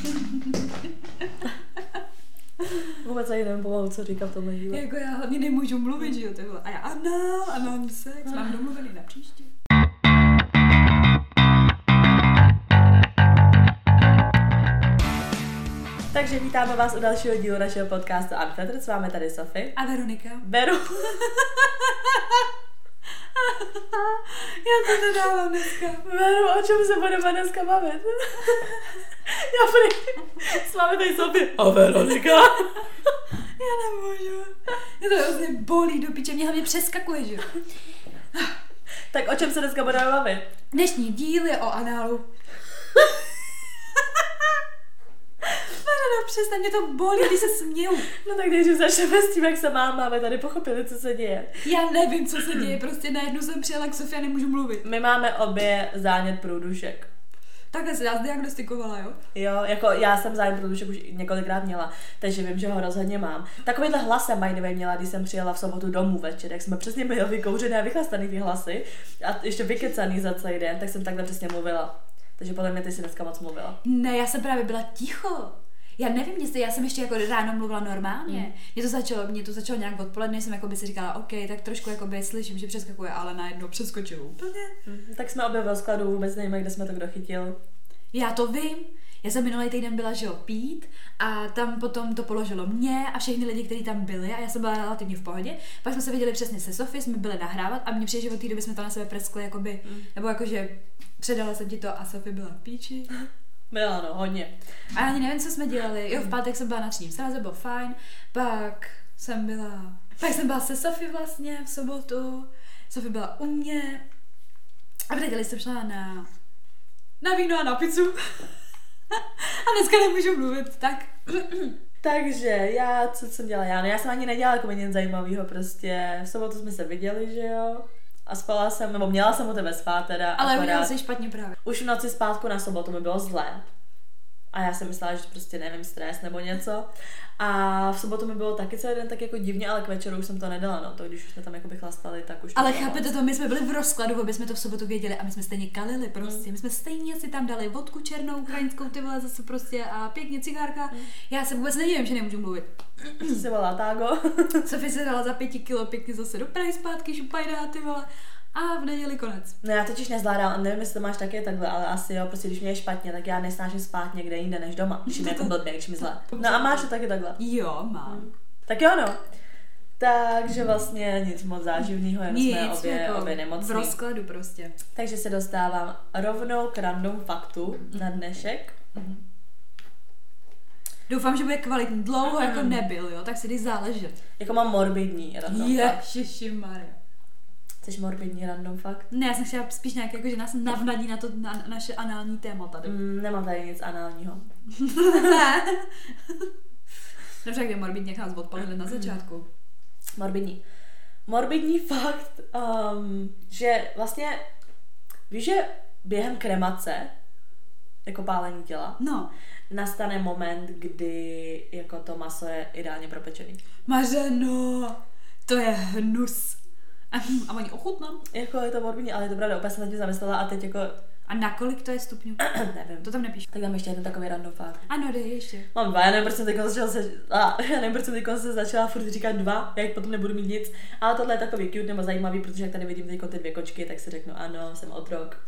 Vůbec ani nevím pomalu, co říkám v tomhle díle. Jako já hlavně nemůžu mluvit, že jo, tohle. A já anal, anální sex, mám domluvený na příště. Takže vítáme vás u dalšího dílu našeho podcastu Unfettered. S vámi tady Sofie. A Veronika? Beru. Já to nedávám dneska. Beru, o čem se budeme dneska bavit? Já prý, vámi tady Sofie. A Veronika. Já nemůžu. Mě to hrozně bolí do piče, mě hlavně přeskakuje, že jo. Tak o čem se dneska budeme bavit? Dnešní díl je o análu. Marina, přestaň, mě to bolí, když se směju. No tak nejdřív začneme s tím, jak se máme, aby tady pochopili, co se děje. Já nevím, co se děje, prostě najednou jsem přijela k Sofii a nemůžu mluvit. My máme obě zánět průdušek. Takhle se nás diagnostikovala, jo? Jo, jako já jsem zájem průdušek už několikrát měla, takže vím, že ho rozhodně mám. Takovýhle hlas jsem by měla, když jsem přijela v sobotu domů večer, jak jsme přesně byli vykouřené a vychlastaný ty hlasy a ještě vykecaný za celý den, tak jsem takhle přesně mluvila. Takže podle mě ty si dneska moc mluvila. Ne, já jsem právě byla ticho. Já nevím, jestli já jsem ještě jako ráno mluvila normálně. Mm. Mě to začalo, mě to začalo nějak odpoledne, jsem jako by si říkala, OK, tak trošku jako by slyším, že přeskakuje, ale najednou přeskočilo úplně. Mm, tak jsme obě ve skladu, vůbec nevíme, kde jsme to kdo chytil. Já to vím. Já jsem minulý týden byla, že jo, pít a tam potom to položilo mě a všechny lidi, kteří tam byli a já jsem byla relativně v pohodě. Pak jsme se viděli přesně se Sofie, jsme byli nahrávat a mě přijde, že od té doby jsme to na sebe preskli, jakoby, mm. nebo jakože předala jsem ti to a Sofie byla v píči. Byla, no, hodně. A ani nevím, co jsme dělali. Jo, v pátek jsem byla na třídním sraze, bylo fajn. Pak jsem byla, pak jsem byla se Sofie vlastně v sobotu. Sofie byla u mě. A v neděli jsem šla na, na víno a na pizzu. a dneska nemůžu mluvit, tak. Takže já, co jsem dělala já? No já jsem ani nedělala jako nic zajímavého, prostě v sobotu jsme se viděli, že jo? A spala jsem, nebo měla jsem u tebe spát teda. Ale udělala jsi špatně právě. Už v noci zpátku na sobotu mi bylo zlé. A já jsem myslela, že prostě nevím, stres nebo něco. A v sobotu mi bylo taky celý den tak jako divně, ale k večeru už jsem to nedala, no. To když už jsme tam jako chlastali, tak už Ale chápete to, my jsme byli v rozkladu, aby jsme to v sobotu věděli a my jsme stejně kalili prostě. Mm. My jsme stejně si tam dali vodku černou, ukrajinskou, ty vole zase prostě a pěkně cigárka. Mm. Já se vůbec nevím, že nemůžu mluvit. Co se volá tágo? Sofie se dala za pěti kilo pěkně zase do Prahy zpátky, šupajda, ty vole a v neděli konec. No já totiž nezvládám, nevím, jestli to máš taky takhle, ale asi jo, prostě když mě je špatně, tak já nesnáším spát někde jinde než doma, když mi jako blbě, když mi zle. No a máš to taky takhle? Jo, mám. Hmm. Tak jo, no. Takže vlastně nic moc záživného, jen nic, jsme obě, jako obě nemocní. V rozkladu prostě. Takže se dostávám rovnou k random faktu na dnešek. Mm-hmm. Doufám, že bude kvalitní. Dlouho mm. jako nebyl, jo, tak si jdi záležet. Jako mám morbidní random Ježišimarja. Jsi morbidní random fakt? Ne, já jsem chtěla spíš nějak, jako, že nás navnadí na to na naše anální téma tady. Mm, nemám tady nic análního. ne. Dobře, kde morbidně, jak nás odpalili na začátku. Morbidní. Morbidní fakt, um, že vlastně, víš, že během kremace, jako pálení těla, no. nastane moment, kdy jako to maso je ideálně propečený. Mařeno, to je hnus. A oni ochutnám. Jako je to morbidní, ale je to pravda, opět jsem nad tím zamyslela a teď jako... A na kolik to je stupňů? nevím. To tam nepíš. Tak dám ještě jeden takový random fakt. Ano, dej ještě. Mám dva, já nevím, proč jsem teď začala se, a, já nevím, proč jsem teď se začala furt říkat dva, jak potom nebudu mít nic. Ale tohle je takový cute nebo zajímavý, protože jak tady vidím teď ty dvě kočky, tak si řeknu, ano, jsem otrok.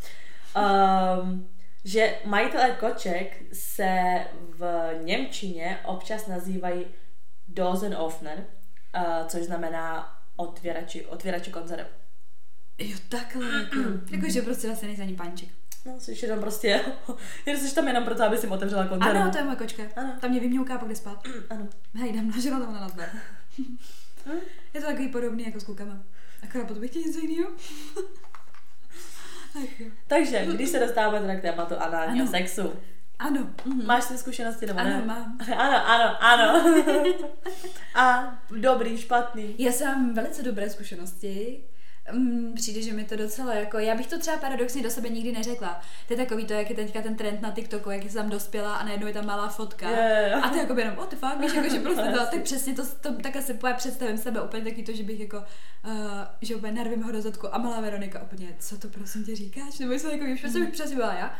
Um, že majitelé koček se v Němčině občas nazývají Dosenofner, uh, což znamená otvěrači, otvěrači konzerv. Jo, takhle. Jako, jakože prostě vlastně nejsi ani panček. No, jsi jenom prostě, jen jsi tam jenom proto, aby si otevřela konzervu. Ano, to je moje kočka. Ano. Tam mě vymňouká, pak jde spát. ano. Hej, dám na ženu, tam na nazve. je to takový podobný jako s klukama. Akorát potom bych chtěl něco jiného. Takže, když se dostáváme teda k tématu análního sexu, ano. Mm-hmm. Máš ty zkušenosti nebo ano, ne? mám. Ano, ano, ano. a dobrý, špatný. Já jsem mám velice dobré zkušenosti. Mm, přijde, že mi to docela jako, já bych to třeba paradoxně do sebe nikdy neřekla. To je takový to, jak je teďka ten trend na TikToku, jak jsem tam dospěla a najednou je tam malá fotka. Yeah. A ty jako jenom, what the fuck, víš, jako, že prostě to, tak přesně to, to tak asi představím sebe úplně taky to, že bych jako, uh, že úplně narvím ho do zadku a malá Veronika úplně, co to prosím tě říkáš? Nebo jsem jako, víš, prostě bych přesně byla já.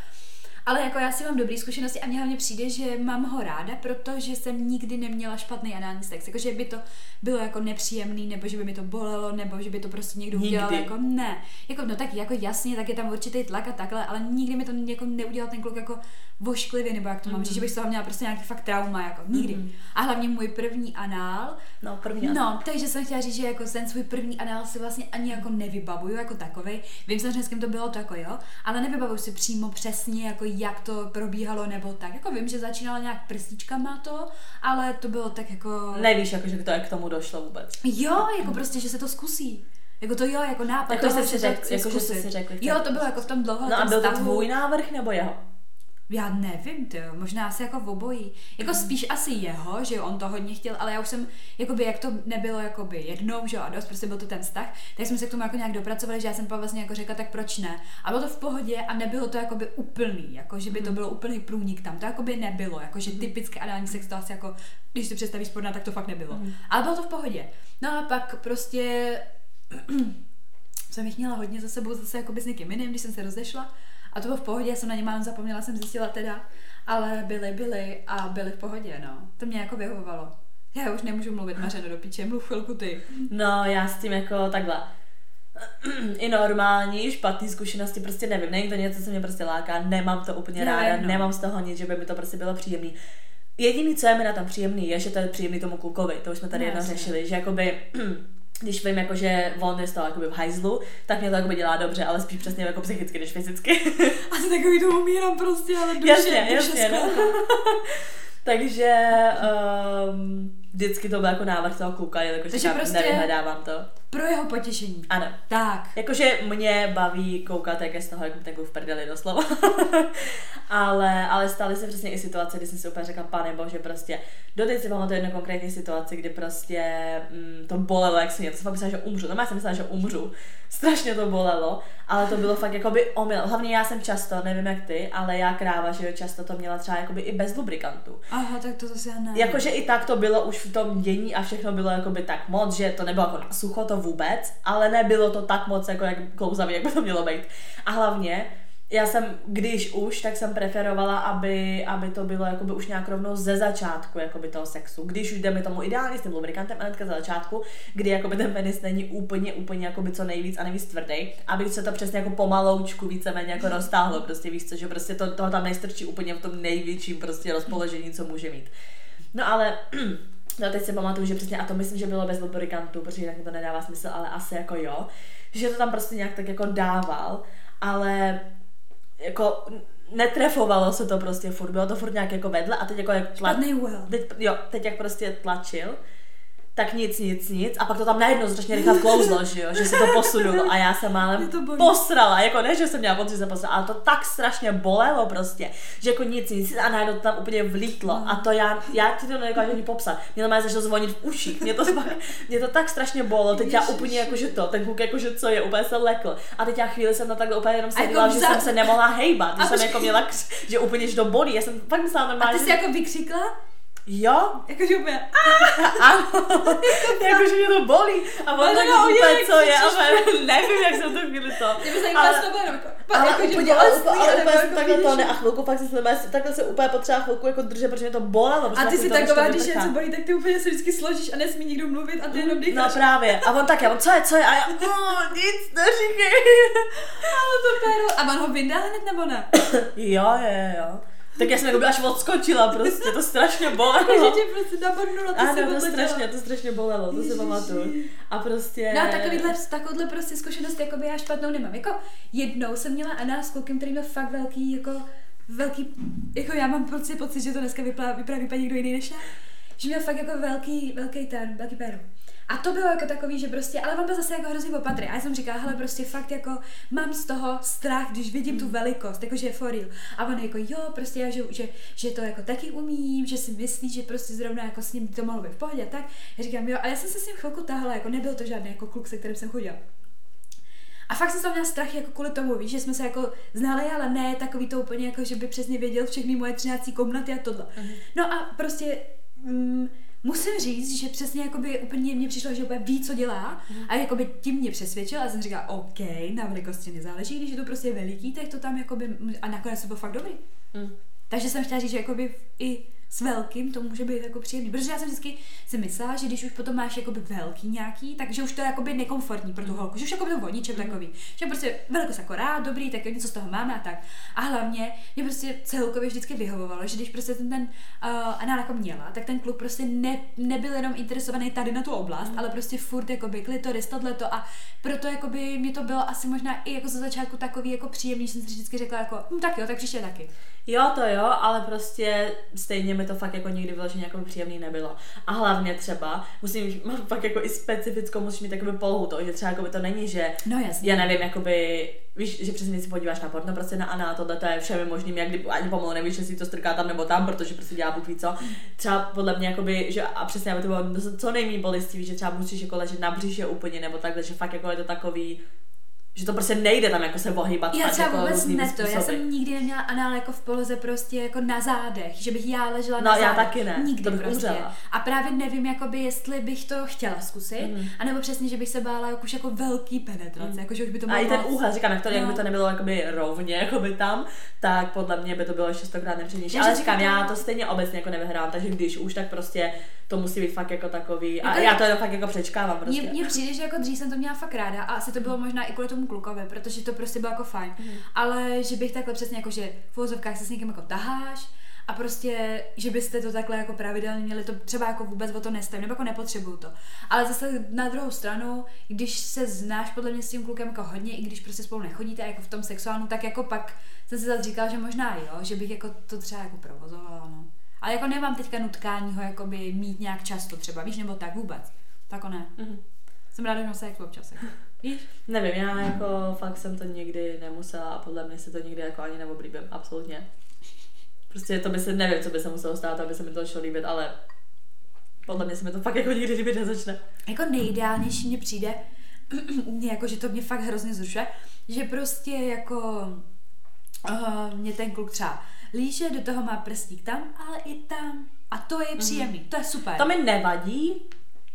Ale jako já si mám dobré zkušenosti a mně hlavně přijde, že mám ho ráda, protože jsem nikdy neměla špatný anální sex. Jako, že by to bylo jako nepříjemný, nebo že by mi to bolelo, nebo že by to prostě někdo Nikdy. udělal. Jako ne. Jako, no tak jako jasně, tak je tam určitý tlak a takhle, ale nikdy mi to jako neudělal ten kluk jako vošklivě, nebo jak to mám Mhm. říct, že bych z toho měla prostě nějaký fakt trauma, jako nikdy. Mhm. A hlavně můj první anál, No, první asi. No, takže jsem chtěla říct, že jako ten svůj první anál si vlastně ani jako nevybavuju jako takový. Vím samozřejmě, s kým to bylo to jako jo, ale nevybavuju si přímo přesně, jako jak to probíhalo nebo tak. Jako vím, že začínala nějak prstíčkama to, ale to bylo tak jako... Nevíš, jako, že to jak k tomu došlo vůbec. Jo, jako prostě, že se to zkusí. Jako to jo, jako nápad Jako toho, jsi si chci jako že si řekl, Jo, to bylo jako v tom dlouho No a byl to tvůj návrh nebo jeho? Já nevím, ty možná asi jako v obojí. Jako spíš asi jeho, že on to hodně chtěl, ale já už jsem, jakoby, jak to nebylo jakoby jednou, že jo, a dost, prostě byl to ten vztah, tak jsme se k tomu jako nějak dopracovali, že já jsem pak vlastně jako řekla, tak proč ne. A bylo to v pohodě a nebylo to jakoby úplný, jako že by to bylo úplný průnik tam, to jakoby nebylo, jako že typické anální sex to asi jako, když si představíš spodná, tak to fakt nebylo. Ale bylo to v pohodě. No a pak prostě jsem jich měla hodně za sebou zase jako s někým jiným, když jsem se rozešla. A to bylo v pohodě, já jsem na ně málem zapomněla, jsem zjistila teda, ale byli, byli a byli v pohodě, no. To mě jako vyhovovalo. Já už nemůžu mluvit Mařeno do píče, mluv chvilku ty. No, já s tím jako takhle. I normální, špatný zkušenosti, prostě nevím, není to něco, co mě prostě láká, nemám to úplně Já ráda, jedno. nemám z toho nic, že by mi to prostě bylo příjemný. Jediný, co je mi na tom příjemný, je, že to je příjemný tomu klukovi, to už jsme tady No, jedno jasně. řešili, že jakoby když vím, jako, že on je z toho jakoby v hajzlu, tak mě to jakoby dělá dobře, ale spíš přesně jako psychicky než fyzicky. Asi takový to umírám prostě, ale duše, jasně, duše jasně, no. Takže um, vždycky to byl jako návrh toho kluka, říkám, prostě- nevyhledávám to. Pro jeho potěšení. Ano. Tak. Jakože mě baví koukat, jak je z toho, jak kluk v prdeli doslova. ale, ale staly se přesně i situace, kdy jsem si úplně řekla, pane bože, prostě doteď si pamatuju jednu konkrétní situaci, kdy prostě mm, to bolelo, jak jsem to jsem myslela, že umřu. No já jsem myslela, že umřu. Strašně to bolelo, ale to bylo fakt jakoby omyl. Hlavně já jsem často, nevím jak ty, ale já kráva, že jo, často to měla třeba jakoby i bez lubrikantu. Aha, tak to zase já ne. Jakože i tak to bylo už v tom dění a všechno bylo jakoby tak moc, že to nebylo jako na sucho to vůbec, ale nebylo to tak moc jako jak klouzavý, jak by to mělo být. A hlavně, já jsem, když už, tak jsem preferovala, aby, aby to bylo jakoby už nějak rovnou ze začátku jakoby toho sexu. Když už jdeme tomu ideálně s tím lubrikantem, hnedka za začátku, kdy jakoby ten penis není úplně, úplně jakoby co nejvíc a nejvíc tvrdý, aby se to přesně jako pomaloučku víceméně jako roztáhlo, prostě víš co, že prostě to, toho tam nejstrčí úplně v tom největším prostě rozpoložení, co může mít. No ale No teď si pamatuju, že přesně, a to myslím, že bylo bez lubrikantu, protože jinak mi to nedává smysl, ale asi jako jo, že to tam prostě nějak tak jako dával, ale jako netrefovalo se to prostě furt, bylo to furt nějak jako vedle a teď jako jak tla... Špatný úhel. teď, jo, teď jak prostě tlačil, tak nic, nic, nic. A pak to tam najednou strašně rychle vklouzlo, že jo, že se to posunulo. A já jsem málem posrala, jako ne, že jsem měla pocit, že se posrala, ale to tak strašně bolelo prostě, že jako nic, nic. A najednou to tam úplně vlítlo. A to já, já ti to nedokážu ani popsat, mě to má začalo zvonit v uších, mě to, mě to tak strašně bolelo, teď já úplně jako, že to, ten kluk jako, že co je, úplně se lekl. A teď já chvíli jsem na takhle úplně jenom A jako seděla, že jsem se nemohla hejbat, že A jsem jako měla, kř- že úplně, že to bolí, já jsem fakt myslela A normálně, ty že- jsi jako vykřikla? Jo, Jakože úplně, ano, jakože mě to bolí. A on Ale tak no, úplně, jak co je, ale nevím, jak jsem to chvíli to. mě by zajímalo, Ale- co to bylo, jako, Ale jako, že úplně, ale, bolestný, ale úplně jsem jako takhle to ne, a chvilku fakt jsem se normálně- takhle se úplně potřeba chvilku jako držet, protože mě to bolelo. A ty si taková, když vyprchá. něco bolí, tak ty úplně se vždycky složíš a nesmí nikdo mluvit a ty jenom No dýcháš. právě. A on také, on co je, co je? A já, oh, nic, neříkej. Ale to péro. A on ho vyndal hned nebo ne? Jo, jo, jo. Tak já jsem jako až odskočila prostě, to strašně bolelo. tě prostě nabrnulo, ty Ano, se to strašně, to strašně bolelo, to si Ježiši. pamatuju. A prostě... No a takovýhle, takovouhle prostě zkušenost jako by já špatnou nemám. Jako jednou jsem měla anál s klukem, který měl fakt velký, jako velký, jako já mám prostě pocit, že to dneska vypráví, vypráví paní někdo jiný než já, že měl fakt jako velký, velký ten, velký péro. A to bylo jako takový, že prostě, ale on byl zase jako hrozně opatrný. A já jsem říkala, hele, prostě fakt jako mám z toho strach, když vidím tu velikost, jako že je for real. A on jako, jo, prostě já, že, že, že, to jako taky umím, že si myslí, že prostě zrovna jako s ním to mohlo být v pohodě, a tak. Já říkám, jo, a já jsem se s ním chvilku tahla, jako nebyl to žádný jako kluk, se kterým jsem chodila. A fakt jsem tam měla strach jako kvůli tomu, víš, že jsme se jako znali, ale ne takový to úplně jako, že by přesně věděl všechny moje třinácí komnaty a tohle. Mhm. No a prostě mm, musím říct, že přesně jakoby úplně mě přišlo, že úplně ví, co dělá a jakoby tím mě přesvědčil a jsem říkala, OK, na velikosti nezáleží, když je to prostě veliký, tak to tam jakoby, a nakonec to bylo fakt dobrý. Mm. Takže jsem chtěla říct, že jakoby i s velkým to může být jako příjemný. Protože já jsem vždycky si myslela, že když už potom máš jakoby velký nějaký, takže už to je jakoby nekomfortní pro tu holku, že už jakoby to o ničem takový. Že prostě velikost jako rád, dobrý, tak něco z toho máme a tak. A hlavně mě prostě celkově vždycky vyhovovalo, že když prostě ten, ten uh, anál jako měla, tak ten kluk prostě ne, nebyl jenom interesovaný tady na tu oblast, Mm. ale prostě furt jakoby klitoris, tohleto a proto jakoby mě to bylo asi možná i jako ze začátku takový jako příjemný, že jsem si vždycky řekla jako, hm, tak jo, tak příště taky. Jo, to jo, ale prostě stejně mi to fakt jako nikdy vyloženě jako příjemný nebylo. A hlavně třeba, musím, mám fakt jako i specifickou, musíš mít jakoby polhu to, že třeba jakoby to není, že No jasně. já nevím, jakoby, víš, že přesně si podíváš na porno, prostě na Ana, tohle to je všemi možným, jak kdy ani pomalu nevíš, jestli to strká tam nebo tam, protože prostě dělá Bůh ví co. Třeba podle mě, jakoby, že a přesně, aby to bylo co nejméně bolestivý, že třeba musíš jako ležet na břiše úplně, nebo takhle, že fakt jako je to takový, že to prostě nejde tam jako se ohýbat. Já třeba jako vůbec ne to, já jsem nikdy neměla anál jako v poloze prostě jako na zádech, že bych já ležela No, na já zádech. taky ne, Nikdy to bych prostě. umřela. A právě nevím, jakoby, jestli bych to chtěla zkusit, Mhm. anebo přesně, že bych se bála jako už jako velký penetrace, Mhm. jako že už by to A bylo i ten úhel, říkám, jak, to, jak by No. to nebylo jakoby rovně jakoby tam, tak podle mě by to bylo ještě stokrát nepříjemnější. Já Ale říkám, já to- to stejně obecně jako nevyhrám, takže když už, tak prostě to musí být fakt jako takový. A Jako- já to jenom fakt jako přečkávám prostě. Mně, mně přijde, že jako dřív jsem to měla fakt ráda a asi to bylo možná i kvůli tomu klukovi, protože to prostě bylo jako fajn. Mhm. Ale že bych takhle přesně jako, že v vozovkách se s někým jako taháš a prostě, že byste to takhle jako pravidelně měli, to třeba jako vůbec o to nestojím, nebo jako nepotřebuju to. Ale zase na druhou stranu, když se znáš podle mě s tím klukem jako hodně, i když prostě spolu nechodíte jako v tom sexuálnu, tak jako pak jsem si zase říkala, že možná jo, že bych jako to třeba jako provozovala, no. Ale jako nemám teďka nutkání ho jakoby mít nějak často třeba, víš, nebo tak vůbec. Tak ne. Mhm. Jsem ráda, že mám sex občas. Jako. Víš? Nevím, já jako fakt jsem to nikdy nemusela a podle mě se to nikdy jako ani neoblíbím, absolutně. Prostě to by se, nevím, co by se muselo stát, aby se mi to šlo líbit, ale podle mě se mi to fakt jako nikdy líbit nezačne. Jako nejideálnější mně přijde, u mě jako, že to mě fakt hrozně zrušuje, že prostě jako uh, mě ten kluk třeba líže, do toho má prstík tam, ale i tam. A to je příjemný, to je super. To mi nevadí,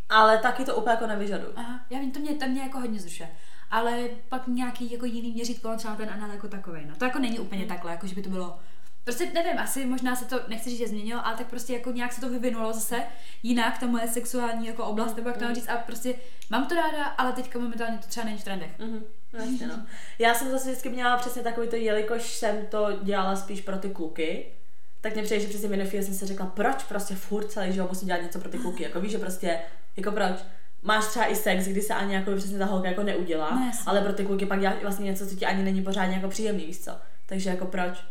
ale taky to úplně jako nevyžaduju. Aha, já vím, to mě, to mě jako hodně zrušuje. Ale pak nějaký jako jiný měřítko, třeba ten anal jako takovej. No to jako není úplně takhle, jako že by to bylo Prostě nevím, asi možná se to, nechci říct, že změnilo, ale tak prostě jako nějak se to vyvinulo zase jinak, ta moje sexuální jako oblast, nebo jak to mám říct, a prostě mám to ráda, ale teďka momentálně to třeba není v trendech. Mhm, jasně, no. Já jsem zase vždycky měla přesně takový to, jelikož jsem to dělala spíš pro ty kluky, tak mě přijde, že přesně chvíli jsem si řekla, proč prostě furt celý život musím dělat něco pro ty kluky, jako víš, že prostě, jako proč, máš třeba i sex, kdy se ani jako přesně ta holka jako neudělá, No, ale pro ty kluky pak děláš vlastně něco, co ti ani není pořádně jako příjemný, víš co, takže jako proč.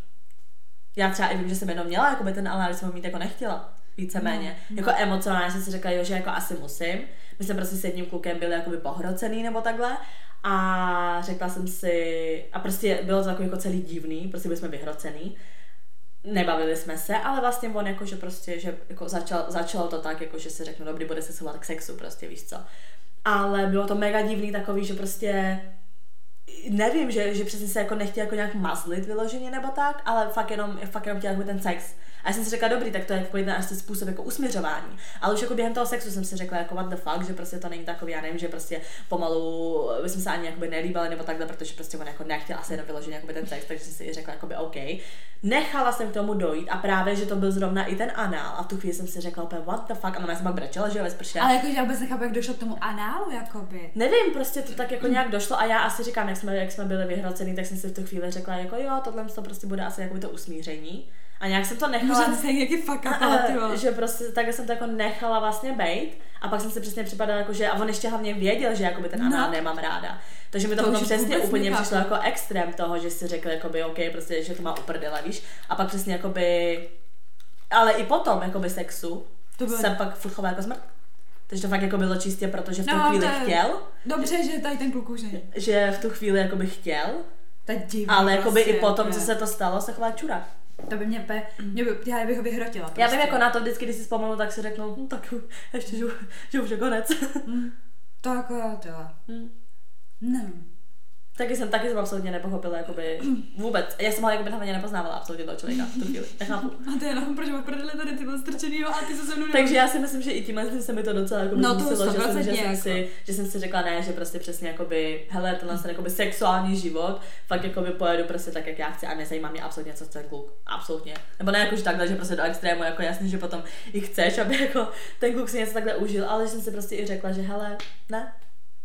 Já třeba i vím, že jsem jenom měla, jako by ten anal, jsem ho mít jako nechtěla, víceméně. No, Jako emocionálně jsem si řekla, jo, že jako asi musím. My jsme prostě s jedním klukem byli jakoby pohrocený nebo takhle. A řekla jsem si, a prostě bylo to takový jako celý divný, prostě byli jsme vyhrocený. Nebavili jsme se, ale vlastně on jako, že prostě, že jako začal, začalo to tak, jako že si řeknu, dobrý, bude se schovat k sexu, prostě víš co. Ale bylo to mega divný takový, že prostě nevím, že, že přesně se jako nechtěl jako nějak mazlit vyloženě nebo tak, ale fakt jenom, fakt jenom chtěl jako ten sex. A já jsem si řekla, dobrý, tak to je jako jeden asi způsob jako usměřování. Ale už jako během toho sexu jsem si řekla, jako what the fuck, že prostě to není takový, já nevím, že prostě pomalu my jsme se ani jakoby nelíbali nebo takhle, protože prostě on jako nechtěl asi jenom vyloženě jakoby ten sex, takže jsem si řekla, jakoby OK. Nechala jsem k tomu dojít a právě, že to byl zrovna i ten anál a v tu chvíli jsem si řekla úplně what the fuck a no, já jsem pak brečela, že jo, ve sprše. Ale jako, že já vůbec nechápu, jak došlo k tomu análu, jakoby. Nevím, prostě to tak jako nějak došlo a já asi říkám, jak jsme, jak jsme byli vyhrocený, tak jsem si v tu chvíli řekla, jako jo, tohle to prostě bude asi jako to usmíření. A nějak jsem to nechala. Může se nějaký fuck up, ale že prostě takhle jsem to jako nechala vlastně bejt a pak jsem si přesně připadala jako, že a on ještě hlavně věděl, že jakoby ten anál No. nemám ráda. Takže mi to, To potom přesně úplně nechápu. přišlo jako extrém toho, že si řekl jakoby OK, prostě, že to má uprdele, víš. A pak přesně jakoby, ale i potom jakoby sexu To bylo- jsem pak furt jako smrt. Takže to fakt jako bylo čistě, protože v tu No, chvíli je- chtěl, Dobře, že tady ten kluk už není. že v tu chvíli jakoby chtěl, To je divný. ale jakoby prostě, i potom, jako co je. se to stalo, se chovala čura. To by mě, pe, mě by, já bych ho vyhrotila. Prostě. Já vím jako na to vždycky, když si vzpomenu, tak si řeknu, hm, tak ještě, že, že už je konec. Mm. Tak jo, to jo. Hm. No. Taky jsem, taky jsem absolutně nepochopila, jakoby vůbec. Já jsem ho jakoby hlavně nepoznávala absolutně toho člověka v tu chvíli. Nechápu. A to je jenom, proč máš prdele tady ty strčený, a ty se se mnou Takže já si myslím, že i tímhle tím se mi to docela jako No, to zkusilo, že, jsem, že, 100% jsem jako. si, že jsem si řekla ne, že prostě přesně jakoby, hele, tenhle ten jakoby sexuální život, fakt jakoby pojedu prostě tak, jak já chci a nezajímá mě absolutně, co chce kluk. Absolutně. Nebo ne jako, že takhle, že prostě do extrému, jako jasně, že potom i chceš, aby jako ten kluk si něco takhle užil, ale že jsem si prostě i řekla, že hele, ne,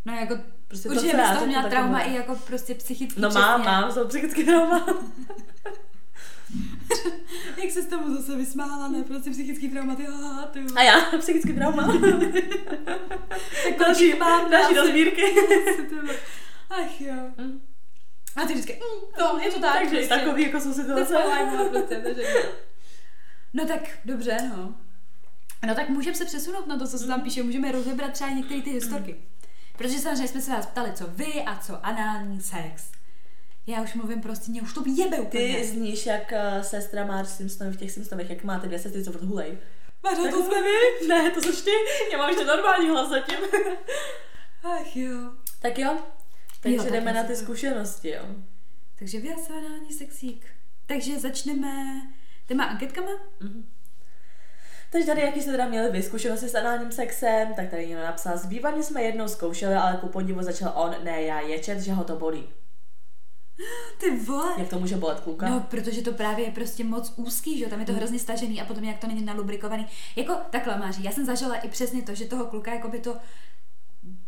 No jako, Prostě to, určitě co bys řeknu, měla trauma to i jako prostě psychický No mám, přesně. mám, jsou psychický trauma. Jak se s tomu zase vysmála, ne, prostě psychický trauma, ty haha, ty A já, psychický trauma. tak další, mám, další vole. Ach jo. Mm. A ty vždycky, mm, no, je to tak. Takže prostě. takový jako jsou To situace. No tak, dobře, no. No tak můžeme se přesunout na to, co se tam píše, můžeme rozebrat třeba některé ty historky. Protože samozřejmě jsme se vás ptali, co vy a co anální sex. Já už mluvím prostě, mě už to jebe úplně. Ty zníš jak uh, sestra Marge Simpson v těch Simpsonech, jak máte dvě sestry, co furt hulej. Mařo, Tak to jsme vy? Ne, to jsi ty. Já mám ještě normální hlas zatím. Ach jo. tak jo. Takže Jo, tak jdeme na ty zkušenosti, jo. Takže vy asi anální sexík. Takže začneme těma anketkama. Mhm. Takže tady, jaký jste teda měli vy zkušenosti s análním sexem, tak tady někdo napsal, s bývaním jsme jednou zkoušeli, ale ku podivu začal on, ne já, ječet, že ho to bolí. Ty vole. Jak to může bolet kluka? No, protože to právě je prostě moc úzký, že jo, tam je to Mm. hrozně stažený a potom jak to není nalubrikovaný. Jako takhle Máří, já jsem zažila i přesně to, že toho kluka jako by to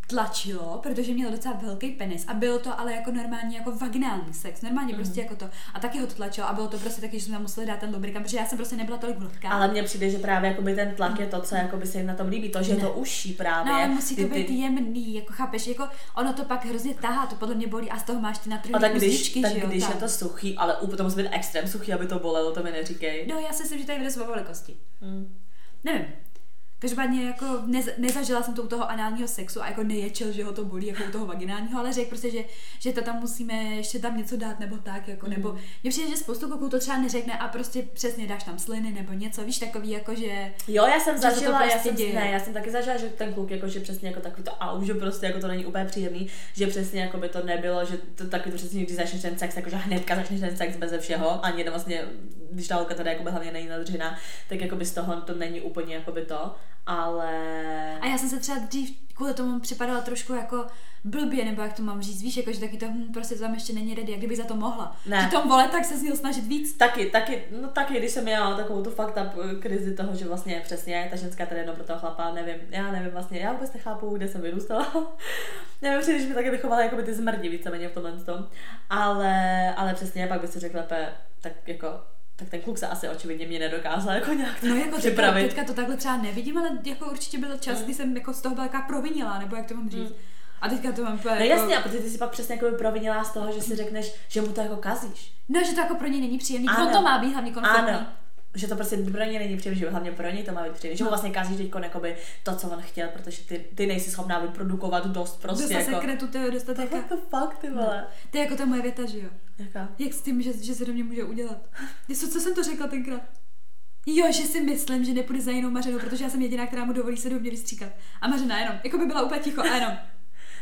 tlačilo, protože měl docela velký penis a bylo to ale jako normální jako vaginální sex, normálně Mhm. prostě jako to. A taky ho to tlačilo a bylo to prostě taky, že jsme tam museli dát ten lubrikant, protože já jsem prostě nebyla tolik vlhká. Ale mně přijde, že právě jakoby ten tlak je to, co jakoby se jim na tom líbí, to, že je Ne. to uší právě. No ale musí to Ty- být ty- jemný, jako chápeš, jako ono to pak hrozně tahá, to podle mě bolí a z toho máš ty A natržené tak když, uzdičky, tak že jo, když tam. je to suchý, ale úplně to musí být extrém suchý, aby to bolelo, to mi neříkej. No já si myslím, že tady jde o velikosti. Hmm. Nevím. Každopádně jako nez, nezažila jsem to u toho análního sexu a jako neječel, že ho to bolí jako u toho vaginálního, ale řekl prostě, že, že to tam musíme ještě tam něco dát nebo tak, jako, nebo Mhm. mně přijde, že spoustu kluků to třeba neřekne a prostě přesně dáš tam sliny nebo něco, víš, takový jako, že Jo, já jsem Že zažila, já prostě jsem, děje. ne, já jsem taky zažila, že ten kluk jako, že přesně jako takový to au, že prostě jako to není úplně příjemný, že přesně jako by to nebylo, že to taky to přesně, když začneš ten sex, jakože hnedka začneš ten sex beze všeho, ani vlastně, když ta holka teda jako hlavně není nadřená, tak jako by z toho to není úplně jako by to, ale... A já jsem se třeba dřív kvůli tomu připadala trošku jako blbě, nebo jak to mám říct, víš, jako, že taky to hm, prostě to tam ještě není ready, jak kdyby za to mohla. Ne. Že tom vole, tak se měl snažit víc. Taky, taky, no taky, když jsem měla takovou tu fakt eh, krizi toho, že vlastně přesně ta ženská tady jedno pro toho chlapa, nevím, já nevím vlastně, já vůbec nechápu, kde jsem vyrůstala. nevím, přijde, že mi taky vychovala jako by ty zmrdi víceméně v tomhle tom. Ale, ale přesně, pak by si řekla, tak jako, tak ten kluk se asi očividně mě nedokázal jako nějak No jako teďka, připravit. teďka, to takhle třeba nevidím, ale jako určitě byl čas, kdy jsem jako z toho byla provinila, nebo jak to mám říct. Mm. A teďka to mám úplně No jako... jasně, a protože ty si pak přesně jako provinila z toho, že si řekneš, že mu to jako kazíš. No, že to jako pro ně není příjemný. Ano. No to má být hlavně konfliktní. Ano. Že to prostě pro ně není že hlavně pro ně to má být příjemné. Že mu vlastně kazíš teď jakoby to, co on chtěl, protože ty, ty nejsi schopná vyprodukovat dost prostě Dostat jako... sekretu, to je dostat jako... the fuck, ty vole. To je jako ta moje věta, že jo? Jaká? Jak s tím, že, že se do mě může udělat? Co, co jsem to řekla tenkrát? Jo, že si myslím, že nepůjde za jinou Mařenou, protože já jsem jediná, která mu dovolí se do mě vystříkat. A Mařena jenom, jako by byla úplně ticho a jenom,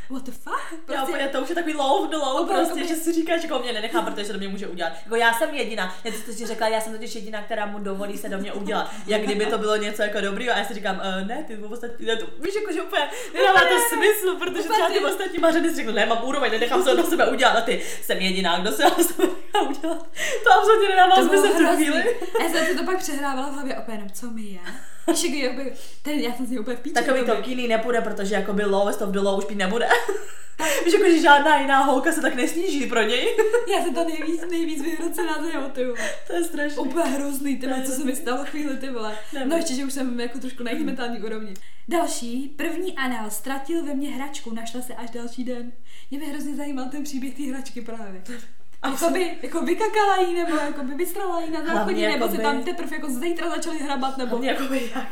what the fuck? Já Prostě, úplně to už je takový low the low, Opravdu, prostě, že si říkáš, že jako mě nenechá, protože se do mě může udělat. Jako já jsem jediná, já to si řekla, já jsem totiž jediná, která mu dovolí se do mě udělat. Jak kdyby to bylo něco jako dobrýho a já si říkám, uh, ne, ty ostatní, ne, to, víš, jako, že úplně nedává to smysl, protože třeba ty ostatní mařeny si řekl, ne, mám úroveň, nenechám se do sebe udělat a ty jsem jediná, kdo se do sebe nechá udělat. To absolutně nedává smysl v tu chvíli. Já jsem to pak přehrávala v hlavě opět co mi je? Víš, jak jakoby, ten, já jsem si úplně v píči. Takový to kýný nepůjde, protože jakoby lowest of the low už pít nebude. Víš, jako, že žádná jiná holka se tak nesníží pro něj. Já jsem to nejvíc, nejvíc vyhrocená za jeho, ty vole. to je strašný. Úplně hrozný, ty co se mi stalo chvíli, ty vole. Nevím. No ještě, že už jsem jako trošku na jejich mentální úrovni. Další, první anal ztratil ve mně hračku, našla se až další den. Mě by hrozně zajímal ten příběh té hračky právě. A jako by, jako vykakala jí, nebo jako by vystrala jí na záchodě, nebo se tam teprve jako zítra začali hrabat, nebo... Hlavně jako jak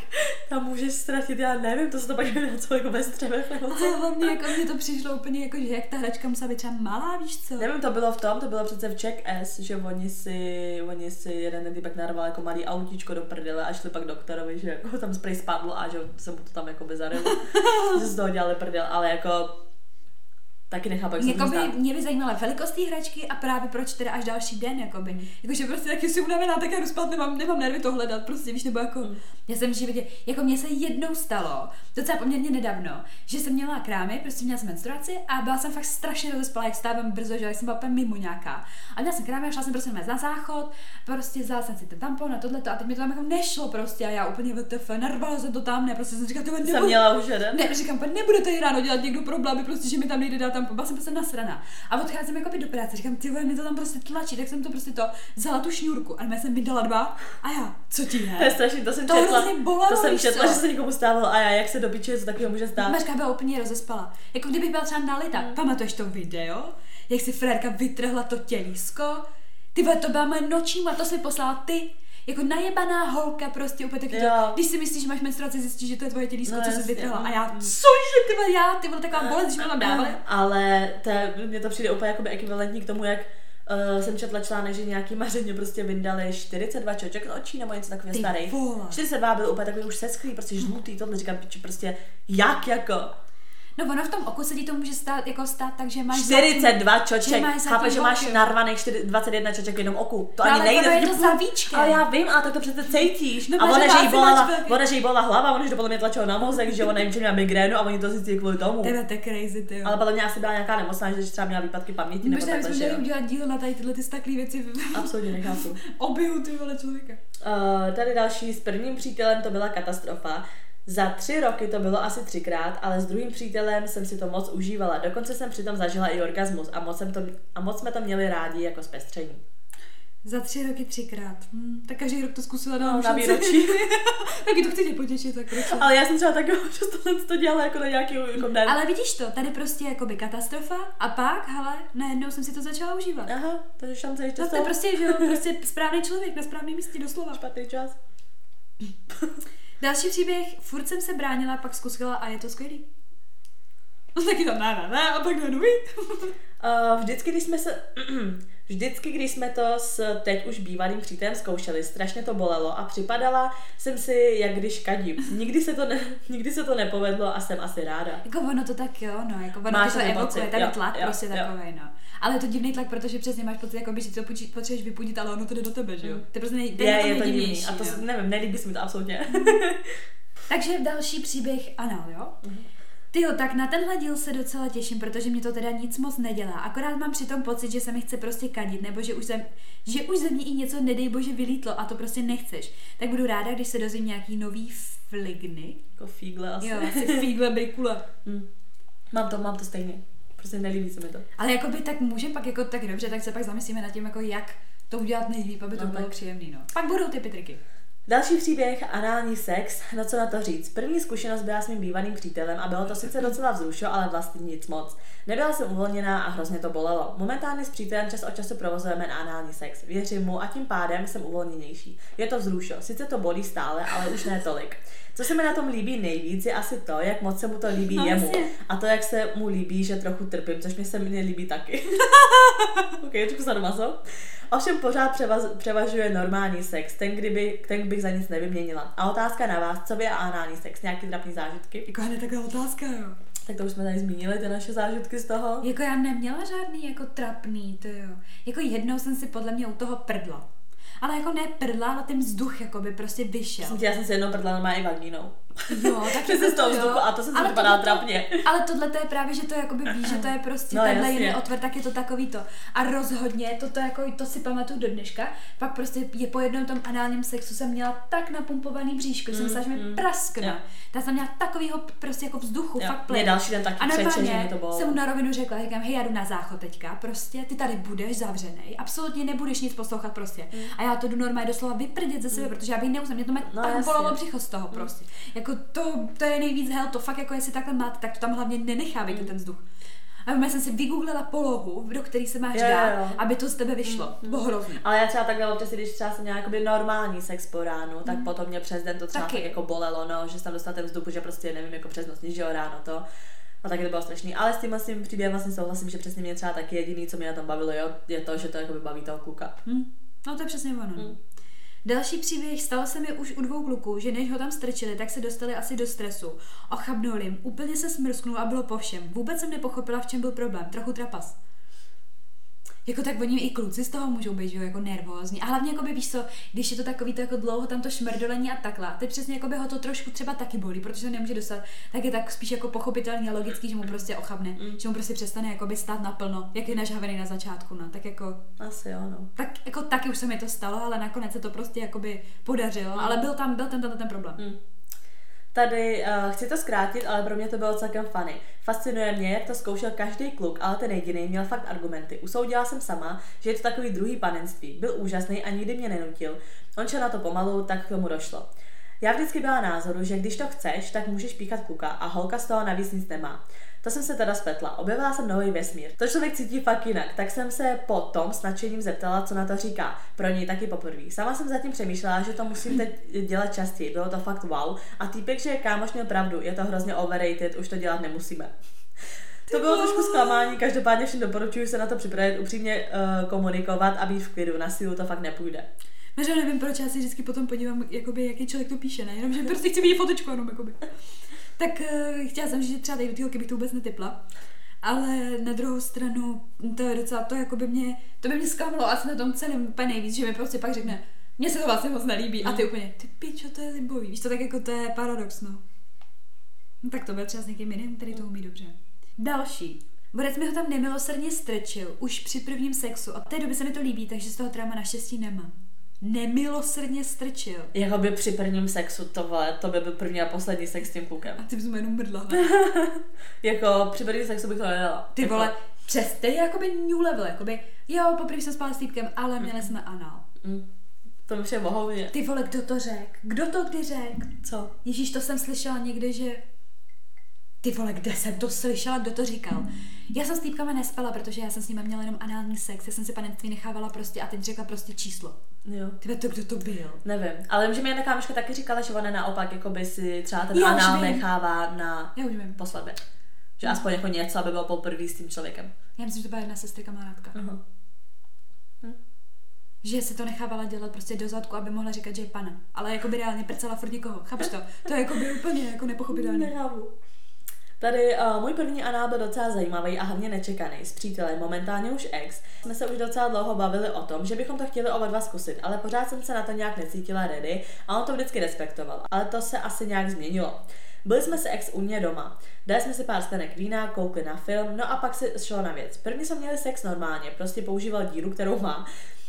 tam můžeš ztratit, já nevím, to se to pak jmenuje něco jako ve střevech nebo co. Ale hlavně jako mně to přišlo úplně jako, že jak ta hračka musela být třeba malá, víš co? Nevím, to bylo v tom, to bylo přece v Check S, že oni si, oni si jeden ten týpek narval jako malý autíčko do prdele a šli pak doktorovi, že jako tam spray spadl a že se mu to tam jako by zarilo. že z toho dělali prdel, ale jako Taky nechápu, jak se to Jakoby stát. mě by zajímala velikost té hračky a právě proč teda až další den, jakoby. Jakože prostě taky si unavená, tak já jdu spát, nemám, nemám nervy to hledat, prostě víš, nebo jako, Mm. já jsem v životě, jako mně se jednou stalo, docela poměrně nedávno, že jsem měla krámy, prostě měla jsem menstruaci a byla jsem fakt strašně rozespalá, jak stávám brzo, že jsem byla mimo nějaká. A měla jsem krámy a šla jsem prostě na záchod, prostě vzala jsem si ten tampon a tohle a teď mi to tam jako nešlo prostě a já úplně VTF, narvala jsem to tam, ne, prostě jsem říkala, ty Jsem měla už jeden. ne, říkám, "Pane, nebude tady ráno dělat někdo problémy, prostě, že mi tam nejde dát tam, byla jsem prostě nasraná. A odcházím jako do práce, říkám, ty vole, mě to tam prostě tlačí, tak jsem to prostě to, vzala tu šňůrku a já jsem vydala dva a já, co ti To je je? strašný, to jsem To četla. bolelo, to jsem četla, že se někomu stávalo a já, jak se do piče, co takového může stát. Mařka byla úplně rozespala. Jako kdybych byla třeba nalita. Hmm. Pamatuješ to video? Jak si frérka vytrhla to tělísko? Ty vole, to byla moje noční a to jsi poslala ty. Jako najebaná holka prostě úplně taky to, když si myslíš, že máš menstruaci, zjistíš, že to je tvoje tělísko, No co jasně. vytrhla. A já, Mm. cože ty vole, já, ty vole, taková bolest, když mi tam dávali. Ale to, je- mně to přijde úplně jakoby ekvivalentní k tomu, jak uh, jsem četla článek, že nějaký mařeně prostě vyndali 42 čoček z očí nebo něco takového starý. vole. 42 byl úplně takový už seschlý, prostě žlutý, tohle říkám, piči, prostě jak jako? No ono v tom oku se ti to může stát, jako stát tak, že máš 42 že čoček, máš za chápeš, tím že máš narvaných 4, 21 čoček v jednom oku. To No, ani ale nejde. ono je že to půl- za víčkem. Ale já vím, ale tak to přece cítíš. No, a ona, že jí bolela, máš velký- ona, že jí bolela hlava, ona, že to podle mě tlačilo na mozek, že ona nevím, že měla migrénu a oni to zjistili kvůli tomu. Teda to je crazy, ty jo. Ale podle mě asi byla nějaká nemocná, že třeba měla výpadky paměti nebo Možná takhle, bychom že měli jo. udělat díl na tady tyhle ty staklý věci Absolutně nechápu. oběhu ty vole člověka. Uh, tady další, s prvním přítelem to byla katastrofa. Za tři roky to bylo asi třikrát, ale s druhým přítelem jsem si to moc užívala. Dokonce jsem přitom zažila i orgasmus a moc, jsem to, a moc jsme to měli rádi jako zpestření. Za tři roky třikrát. Hm, tak každý rok to zkusila No, na výročí. Taky to chci tě potěšit, tak proč ne? Ale já jsem třeba tak, tohle to dělala jako na nějaký jako den. Ale vidíš to, tady prostě jakoby katastrofa a pak, hele, najednou jsem si to začala užívat. Aha, to je šance ještě No to je prostě, že jo, prostě správný člověk na správném místě doslova. špatný čas. Další příběh, furt jsem se bránila, pak zkusila a je to skvělý. No taky tam ne, ne, ne, a pak ne, Uh, vždycky, když jsme se... Vždycky, když jsme to s teď už bývalým přítelem zkoušeli, strašně to bolelo a připadala jsem si, jak když kadím. Nikdy se to, ne, nikdy se to nepovedlo a jsem asi ráda. Jako ono to tak jo, no, jako ono Máš to, evokuje, ten tlak jo, prostě jo. takový, no. Ale je to divný tlak, protože přesně máš pocit, jako by, že to potřebuješ vypudit, ale ono to jde do tebe, že jo? Mm. To je prostě nej, Je, tom je to divný. A to, nevím, nelíbí se mi to absolutně. Takže další příběh Anal, jo? Mhm. Ty jo, tak na tenhle díl se docela těším, protože mě to teda nic moc nedělá. Akorát mám přitom pocit, že se mi chce prostě kadit, nebo že už, ze, že už ze mě i něco, nedej bože, vylítlo a to prostě nechceš. Tak budu ráda, když se dozvím nějaký nový fligny. jako fígle asi. Jo, asi fígle, bejkule. Hm. Mám to, mám to stejně. Prostě nelíbí se mi to. Ale jakoby tak může pak jako tak dobře, tak se pak zamyslíme nad tím, jako jak to udělat nejlíp, aby to No bylo tak. příjemný, no. Pak budou ty pitriky. Další příběh, anální sex, no co na to říct. První zkušenost byla s mým bývalým přítelem a bylo to sice docela vzrušo, ale vlastně nic moc. Nebyla jsem uvolněná a hrozně to bolelo. Momentálně s přítelem čas od času provozujeme anální sex. Věřím mu a tím pádem jsem uvolněnější. Je to vzrušo, sice to bolí stále, ale už ne tolik. Co se mi na tom líbí nejvíc, je asi to, jak moc se mu to líbí No, jemu. jasně. A to, jak se mu líbí, že trochu trpím, což mě se mně líbí taky. ok, trošku sadomaso. Ovšem pořád převaz, převažuje normální sex, ten, kdyby, ten bych za nic nevyměnila. A otázka na vás, co by je anální sex? Nějaký trapný zážitky? Jako hned taková otázka, jo. Tak to už jsme tady zmínili, ty naše zážitky z toho. Jako já neměla žádný jako trapný, to jo. Jako jednou jsem si podle mě u toho prdla. Ale jako ne prdla, ale ten vzduch jako by prostě vyšel. Já jsem si jednou prdla normálně i vagínou. Jo, tak Přesně z toho vzduchu a to si vypadala tohle- trapně. Ale tohle to je právě, že to jakoby víš, že to je prostě No, no, tenhle jiný otvar, tak je to takový to. A rozhodně, toto jako, to si pamatuju do dneška, pak prostě je po jednom tom análním sexu jsem měla tak napumpovaný bříško, že jsem Mm, myslela, že mi mm, praskne. jo. Ta jsem měla takovýho prostě jako vzduchu, Jo, fakt mě plyn. další den taky A přeče, že normálně mě to bolelo. jsem mu na rovinu řekla, říkám, hej, já jdu na záchod teďka, prostě, ty tady budeš zavřený, absolutně nebudeš nic poslouchat prostě. A já to jdu normálně doslova vyprdět ze sebe, protože já bych neuznala, mě to má No, tak břicho z toho prostě. Jako to, to je nejvíc hell, to fakt jako jestli takhle máte, tak to tam hlavně nenechávejte ten vzduch. A já jsem si vygooglila polohu, do který se máš Jo, dát, jo. aby to z tebe vyšlo. To bylo hrozný. Ale já třeba takhle občas, když třeba jsem měla jakoby normální sex po ránu, tak potom mě přes den to třeba Taky. tak jako bolelo, no, že jsem tam dostala ten vzduch, že prostě nevím, jako přes noc, že jo, ráno to. A taky to bylo strašný. Ale s tím tím příběhem vlastně souhlasím, že přesně mě třeba taky jediný, co mě na tom bavilo, jo, je to, že to jakoby baví toho kluka. Hm. No to je přesně ono. Hm. Další příběh stalo se mi už u dvou kluků, že než ho tam strčili, tak se dostali asi do stresu. Ochabnul jim, úplně se smrsknul a bylo po všem. Vůbec jsem nepochopila, v čem byl problém. Trochu trapas. Jako tak oni i kluci z toho můžou být, že jo, jako nervózní. A hlavně, jako by víš co, když je to takový to jako dlouho tam to šmrdolení a takhle, teď přesně jako by ho to trošku třeba taky bolí, protože to nemůže dostat, tak je tak spíš jako pochopitelný a logický, že mu prostě ochabne, mm. že mu prostě přestane jako by stát naplno, jak je nažhavený na začátku, no, tak jako. Asi jo, no. Tak jako taky už se mi to stalo, ale nakonec se to prostě jako by podařilo, mm. ale byl tam, byl ten, ten, ten problém. Mm. Tady uh, chci to zkrátit, ale pro mě to bylo celkem funny. Fascinuje mě, jak to zkoušel každý kluk, ale ten jediný měl fakt argumenty. Usoudila jsem sama, že je to takový druhý panenství. Byl úžasný a nikdy mě nenutil. On šel na to pomalu, tak k tomu došlo. Já vždycky byla názoru, že když to chceš, tak můžeš píchat kluka a holka z toho navíc nic nemá. To jsem se teda spletla. Objevila jsem nový vesmír. To člověk cítí fakt jinak, tak jsem se potom s nadšením zeptala, co na to říká. Pro něj taky poprvé. Sama jsem zatím přemýšlela, že to musím teď dělat častěji. Bylo to fakt wow. A týpek, že kámoš měl pravdu, je to hrozně overrated, už to dělat nemusíme. To bylo trošku zklamání, každopádně všem doporučuji se na to připravit, upřímně uh, komunikovat a být v klidu, na sílu to fakt nepůjde. že nevím, proč já si vždycky potom podívám, jakoby, jaký člověk to píše, ne? Jenom, že prostě chci vidět fotečku, jenom jakoby. Tak uh, chtěla jsem říct, že třeba tady do té bych to vůbec netypla. Ale na druhou stranu, to je docela to, jako by mě, to by mě zklamalo asi na tom celém úplně nejvíc, že mi prostě pak řekne, mně se to vlastně moc nelíbí. A ty mm. úplně, ty pičo, to je libový. Víš to, tak jako to je paradox, no. no tak to bude třeba s někým jiným, který to umí dobře. Další. Borec mi ho tam nemilosrdně strčil, už při prvním sexu. A od té doby se mi to líbí, takže z toho trauma naštěstí nemám nemilosrdně strčil. Jako by při prvním sexu, to vole, to by byl první a poslední sex s tím klukem. A ty bys mu jenom mrdla. jako při prvním sexu bych to nedala. Ty jako... vole, přes ty jakoby new level, jakoby, jo, poprvé jsem spala s týpkem, ale měli mm. jsme anal. Mm. To je vohovně. Ty vole, kdo to řekl? Kdo to kdy řekl? Co? Ježíš, to jsem slyšela někde, že ty vole, kde jsem to slyšela, kdo to říkal? Já jsem s týpkama nespala, protože já jsem s nimi měla jenom anální sex, já jsem si panenství nechávala prostě a teď řekla prostě číslo. Jo. Ty to kdo to byl? Nevím, ale vím, že mi jedna kámoška taky říkala, že ona naopak jako by si třeba ten já anál nechává na já už vím. po. Že hmm. aspoň jako něco, aby bylo poprvé s tím člověkem. Já myslím, že to byla jedna sestry kamarádka. Uh-huh. Hm? že si to nechávala dělat prostě do zadku, aby mohla říkat, že je pana. Ale jako by reálně prcela furt někoho. Chápeš to? To je jako by úplně jako nepochopitelné. Nechápu. Tady uh, můj první anál byl docela zajímavý a hlavně nečekaný. S přítelem, momentálně už ex, jsme se už docela dlouho bavili o tom, že bychom to chtěli oba dva zkusit, ale pořád jsem se na to nějak necítila ready a on to vždycky respektoval. Ale to se asi nějak změnilo. Byli jsme se ex u mě doma. Dali jsme si pár stenek vína, koukli na film, no a pak se šlo na věc. První jsme měli sex normálně, prostě používal díru, kterou má.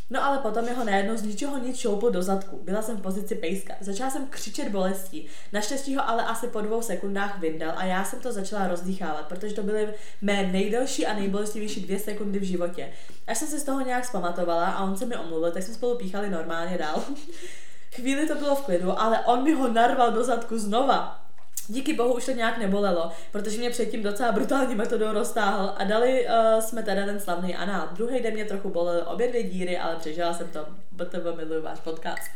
No ale potom jeho najednou z ničeho nic šoupl do zadku. Byla jsem v pozici pejska. Začala jsem křičet bolestí. Naštěstí ho ale asi po dvou sekundách vyndal a já jsem to začala rozdýchávat, protože to byly mé nejdelší a nejbolestivější dvě sekundy v životě. Až jsem se z toho nějak zpamatovala a on se mi omluvil, tak jsme spolu píchali normálně dál. Chvíli to bylo v klidu, ale on mi ho narval do zadku znova. Díky bohu už to nějak nebolelo, protože mě předtím docela brutální metodou roztáhl a dali uh, jsme teda ten slavný anál. Druhý den mě trochu bolely obě dvě díry, ale přežila jsem to. BTV miluji váš podcast.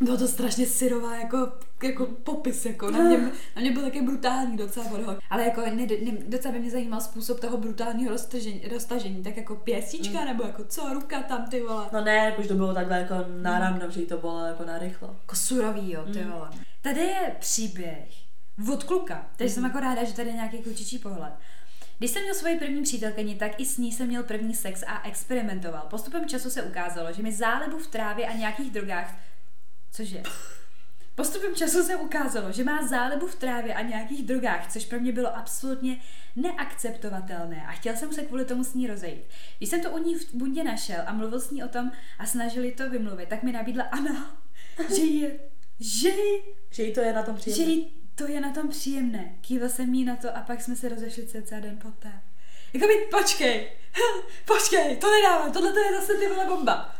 Bylo to strašně syrová jako, jako popis, jako na mě, na mě byl taky brutální docela podhod. Ale jako ne, ne, docela by mě zajímal způsob toho brutálního roztažení, roztažení tak jako pěstička mm. nebo jako co, ruka tam ty vole. No ne, jakož to bylo takhle jako náramno, mm. že jí to bylo jako narychlo. Jako surový jo, ty mm. vole. Tady je příběh od kluka. Takže mm-hmm. jsem jako ráda, že tady je nějaký klučičí pohled. Když jsem měl svoji první přítelkyni, tak i s ní jsem měl první sex a experimentoval. Postupem času se ukázalo, že mi zálebu v trávě a nějakých drogách... Cože? Postupem času se ukázalo, že má zálebu v trávě a nějakých drogách, což pro mě bylo absolutně neakceptovatelné a chtěl jsem se kvůli tomu s ní rozejít. Když jsem to u ní v bundě našel a mluvil s ní o tom a snažili to vymluvit, tak mi nabídla Ana, že je, že, že jí to je na tom příjemné. Že jí to je na tom příjemné. Kývil jsem jí na to a pak jsme se rozešli cca den poté. Jako mi, počkej, počkej, to nedávám, tohle to je zase ty vole bomba.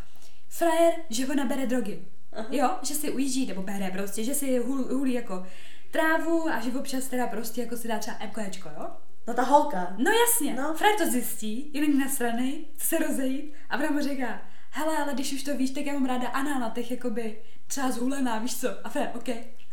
Frajer, že ho nabere drogy. Aha. Jo, že si ujíždí, nebo bere prostě, že si hul, hulí jako trávu a že občas teda prostě jako si dá třeba MKčko, jo? No ta holka. No jasně, no. Frajer to zjistí, je na strany, se rozejít a mu říká, hele, ale když už to víš, tak já mám ráda anál na těch jakoby třeba zhulená, víš co? A Frajer, OK,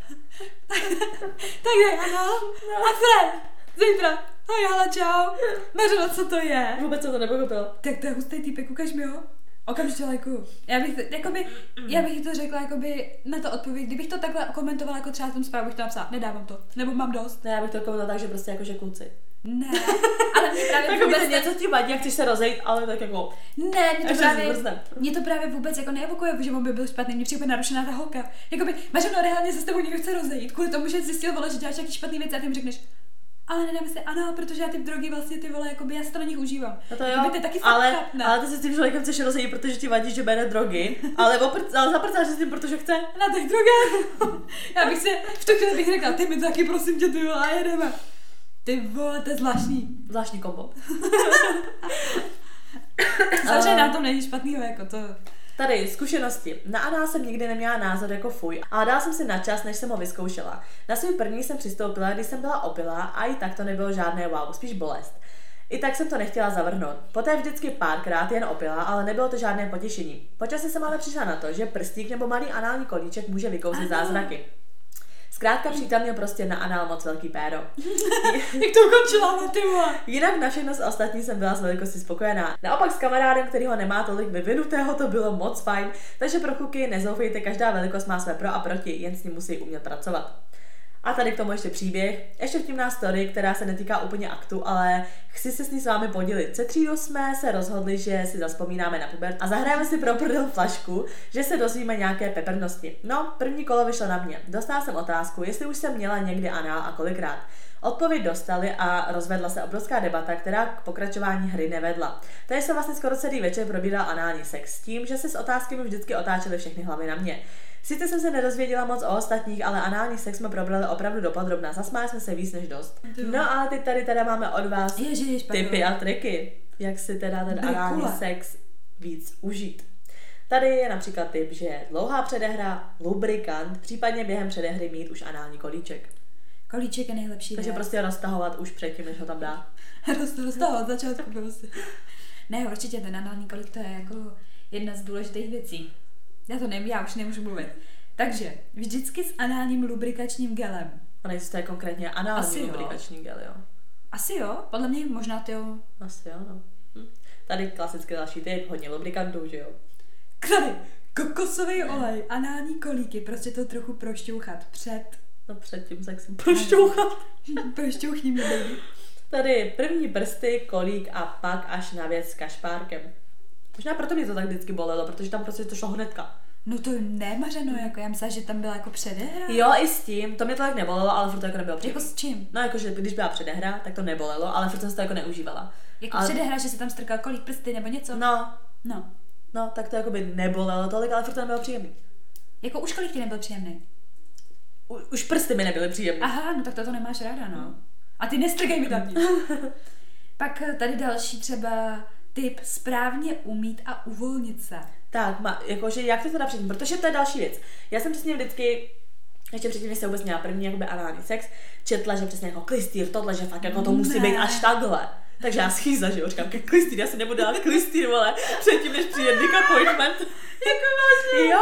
je, ano. No. A Fred, zítra. Hej, hala, čau. Mařeno, co to je? Vůbec jsem to nepochopil. Tak to je hustý týpek, ukaž mi ho. Okamžitě lajkuju. Já bych, to, jakoby, já bych to řekla, jakoby, na to odpověď, kdybych to takhle komentovala jako třeba v tom zprávu, bych to napsala, nedávám to, nebo mám dost. Ne, já bych to komentovala tak, že prostě jako, že kluci. Ne, ale mě právě Tak vůbec něco ti vadí, jak chceš se rozejít, ale tak jako... Ne, mě to, se právě, mě to právě vůbec jako neevokuje, že on by byl špatný, mě přijde narušená ta holka. Jakoby, Mařeno, reálně se s tebou někdo chce rozejít, kvůli tomu, že zjistil, vole, že děláš nějaký špatný věci a ty mu řekneš, ale nedáme si, ano, protože já ty drogy vlastně ty vole, jakoby já se to na nich užívám. No to jo, ty taky ale, ale ty se s tím člověkem chceš rozejít, protože ti vadí, že bere drogy, ale, opr- ale zaprcáš se s tím, protože chce. Na těch drogách. já bych si, v tu chvíli bych řekla, ty mi taky prosím tě, ty vole, a jedeme. Ty vole, to je zvláštní. Zvláštní kombo. Samozřejmě na tom není špatného, jako to. Tady, zkušenosti. Na anál jsem nikdy neměla názor jako fuj, ale dala jsem si na čas, než jsem ho vyzkoušela. Na svůj první jsem přistoupila, když jsem byla opilá a i tak to nebylo žádné wow, spíš bolest. I tak jsem to nechtěla zavrhnout. Poté vždycky párkrát jen opila, ale nebylo to žádné potěšení. Počasí jsem ale přišla na to, že prstík nebo malý anální kolíček může vykouzlit Ano. zázraky. Zkrátka přítel měl prostě na anál moc velký péro. Jak to ukončila, no ty. Jinak na všechno z ostatní jsem byla s velikostí spokojená. Naopak s kamarádem, který ho nemá tolik vyvinutého, to bylo moc fajn, takže pro chuky nezoufejte, každá velikost má své pro a proti, jen s ním musí umět pracovat. A tady k tomu ještě příběh, ještě vtipná story, která se netýká úplně aktu, ale chci se s ní s vámi podělit. Se třídou jsme se rozhodli, že si zaspomínáme na pubert a zahrajeme si pro prdel flašku, že se dozvíme nějaké peprnosti. No, první kolo vyšlo na mě. Dostala jsem otázku, jestli už jsem měla někdy anál a kolikrát. Odpověď dostali a rozvedla se obrovská debata, která k pokračování hry nevedla. Tady se vlastně skoro celý večer probíral anální sex s tím, že se s otázkami vždycky otáčely všechny hlavy na mě. Sice jsem se nedozvěděla moc o ostatních, ale anální sex jsme probrali opravdu dopodrobna. Zasmáli jsme se víc než dost. No a teď tady teda máme od vás Ježiš, tipy a triky, jak si teda ten anální sex víc užít. Tady je například tip, že dlouhá předehra, lubrikant, případně během předehry mít už anální kolíček. Kolíček je nejlepší. Takže věc. prostě roztahovat už předtím, než ho tam dá. Roz, rozstává od začátku prostě. Ne, určitě ten anální kolik to je jako jedna z důležitých věcí. Já to nevím, já už nemůžu mluvit. Takže vždycky s análním lubrikačním gelem. A nejistě konkrétně anální Asi jo. lubrikační gel, jo. Asi jo, podle mě možná ty jo. Asi jo, no. Hm. Tady klasický další tip, hodně lubrikantů, že jo. Tady, kokosový olej, anální kolíky, prostě to trochu prošťouchat před. No předtím sexem prošťouchat. Prošťouchni mi baby. Tady první prsty, kolík a pak až na věc s kašpárkem. Možná proto mě to tak vždycky bolelo, protože tam prostě to šlo hnedka. No to nemařeno, jako já myslela, že tam byla jako předehra. Jo, i s tím, to mě to tak nebolelo, ale furt to jako nebylo Jako příjemný. s čím? No jakože když byla předehra, tak to nebolelo, ale furt jsem to jako neužívala. Jako Ale- předehra, že se tam strkal kolík prsty nebo něco? No, no. no, tak to jako by nebolelo tolik, ale furt to nebylo příjemný. Jako už kolik ti nebyl příjemný? U, už prsty mi nebyly příjemné. Aha, no tak to, to nemáš ráda, no. A ty nestrkej mi tam nic. Pak eh, tady další třeba tip správně umít a uvolnit se. Tak, ma, jakože jak to teda předtím, protože to je další věc. Já jsem přesně vždycky, ještě předtím, než jsem vůbec měla první jakoby anální sex, četla, že přesně jako klistýr, tohle, že fakt jako to musí Ne. být až takhle. Takže já schýza, že jo, říkám, "Ke- klistýr, já si nebudu dát klistýr, vole, předtím, než přijde dick appointment. jako vážně? Jo,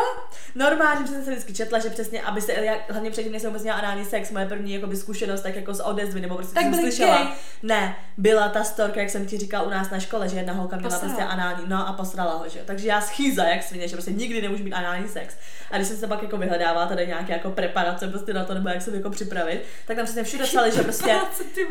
normálně jsem se vždycky četla, že přesně, aby se, já, hlavně předtím, než jsem vůbec měla anální sex, moje první jakoby, zkušenost, tak jako z odezvy, nebo prostě Tak jsem slyšela. gay. Ne, byla ta storka, jak jsem ti říkal u nás na škole, že jedna holka měla Posrala. prostě anální, no a posrala ho, že jo. Takže já schýza, jak svině, že prostě nikdy nemůžu mít anální sex. A když jsem se pak jako vyhledávala tady nějaké jako preparace prostě na to, nebo jak se jako připravit, tak tam přesně všude psali, že prostě,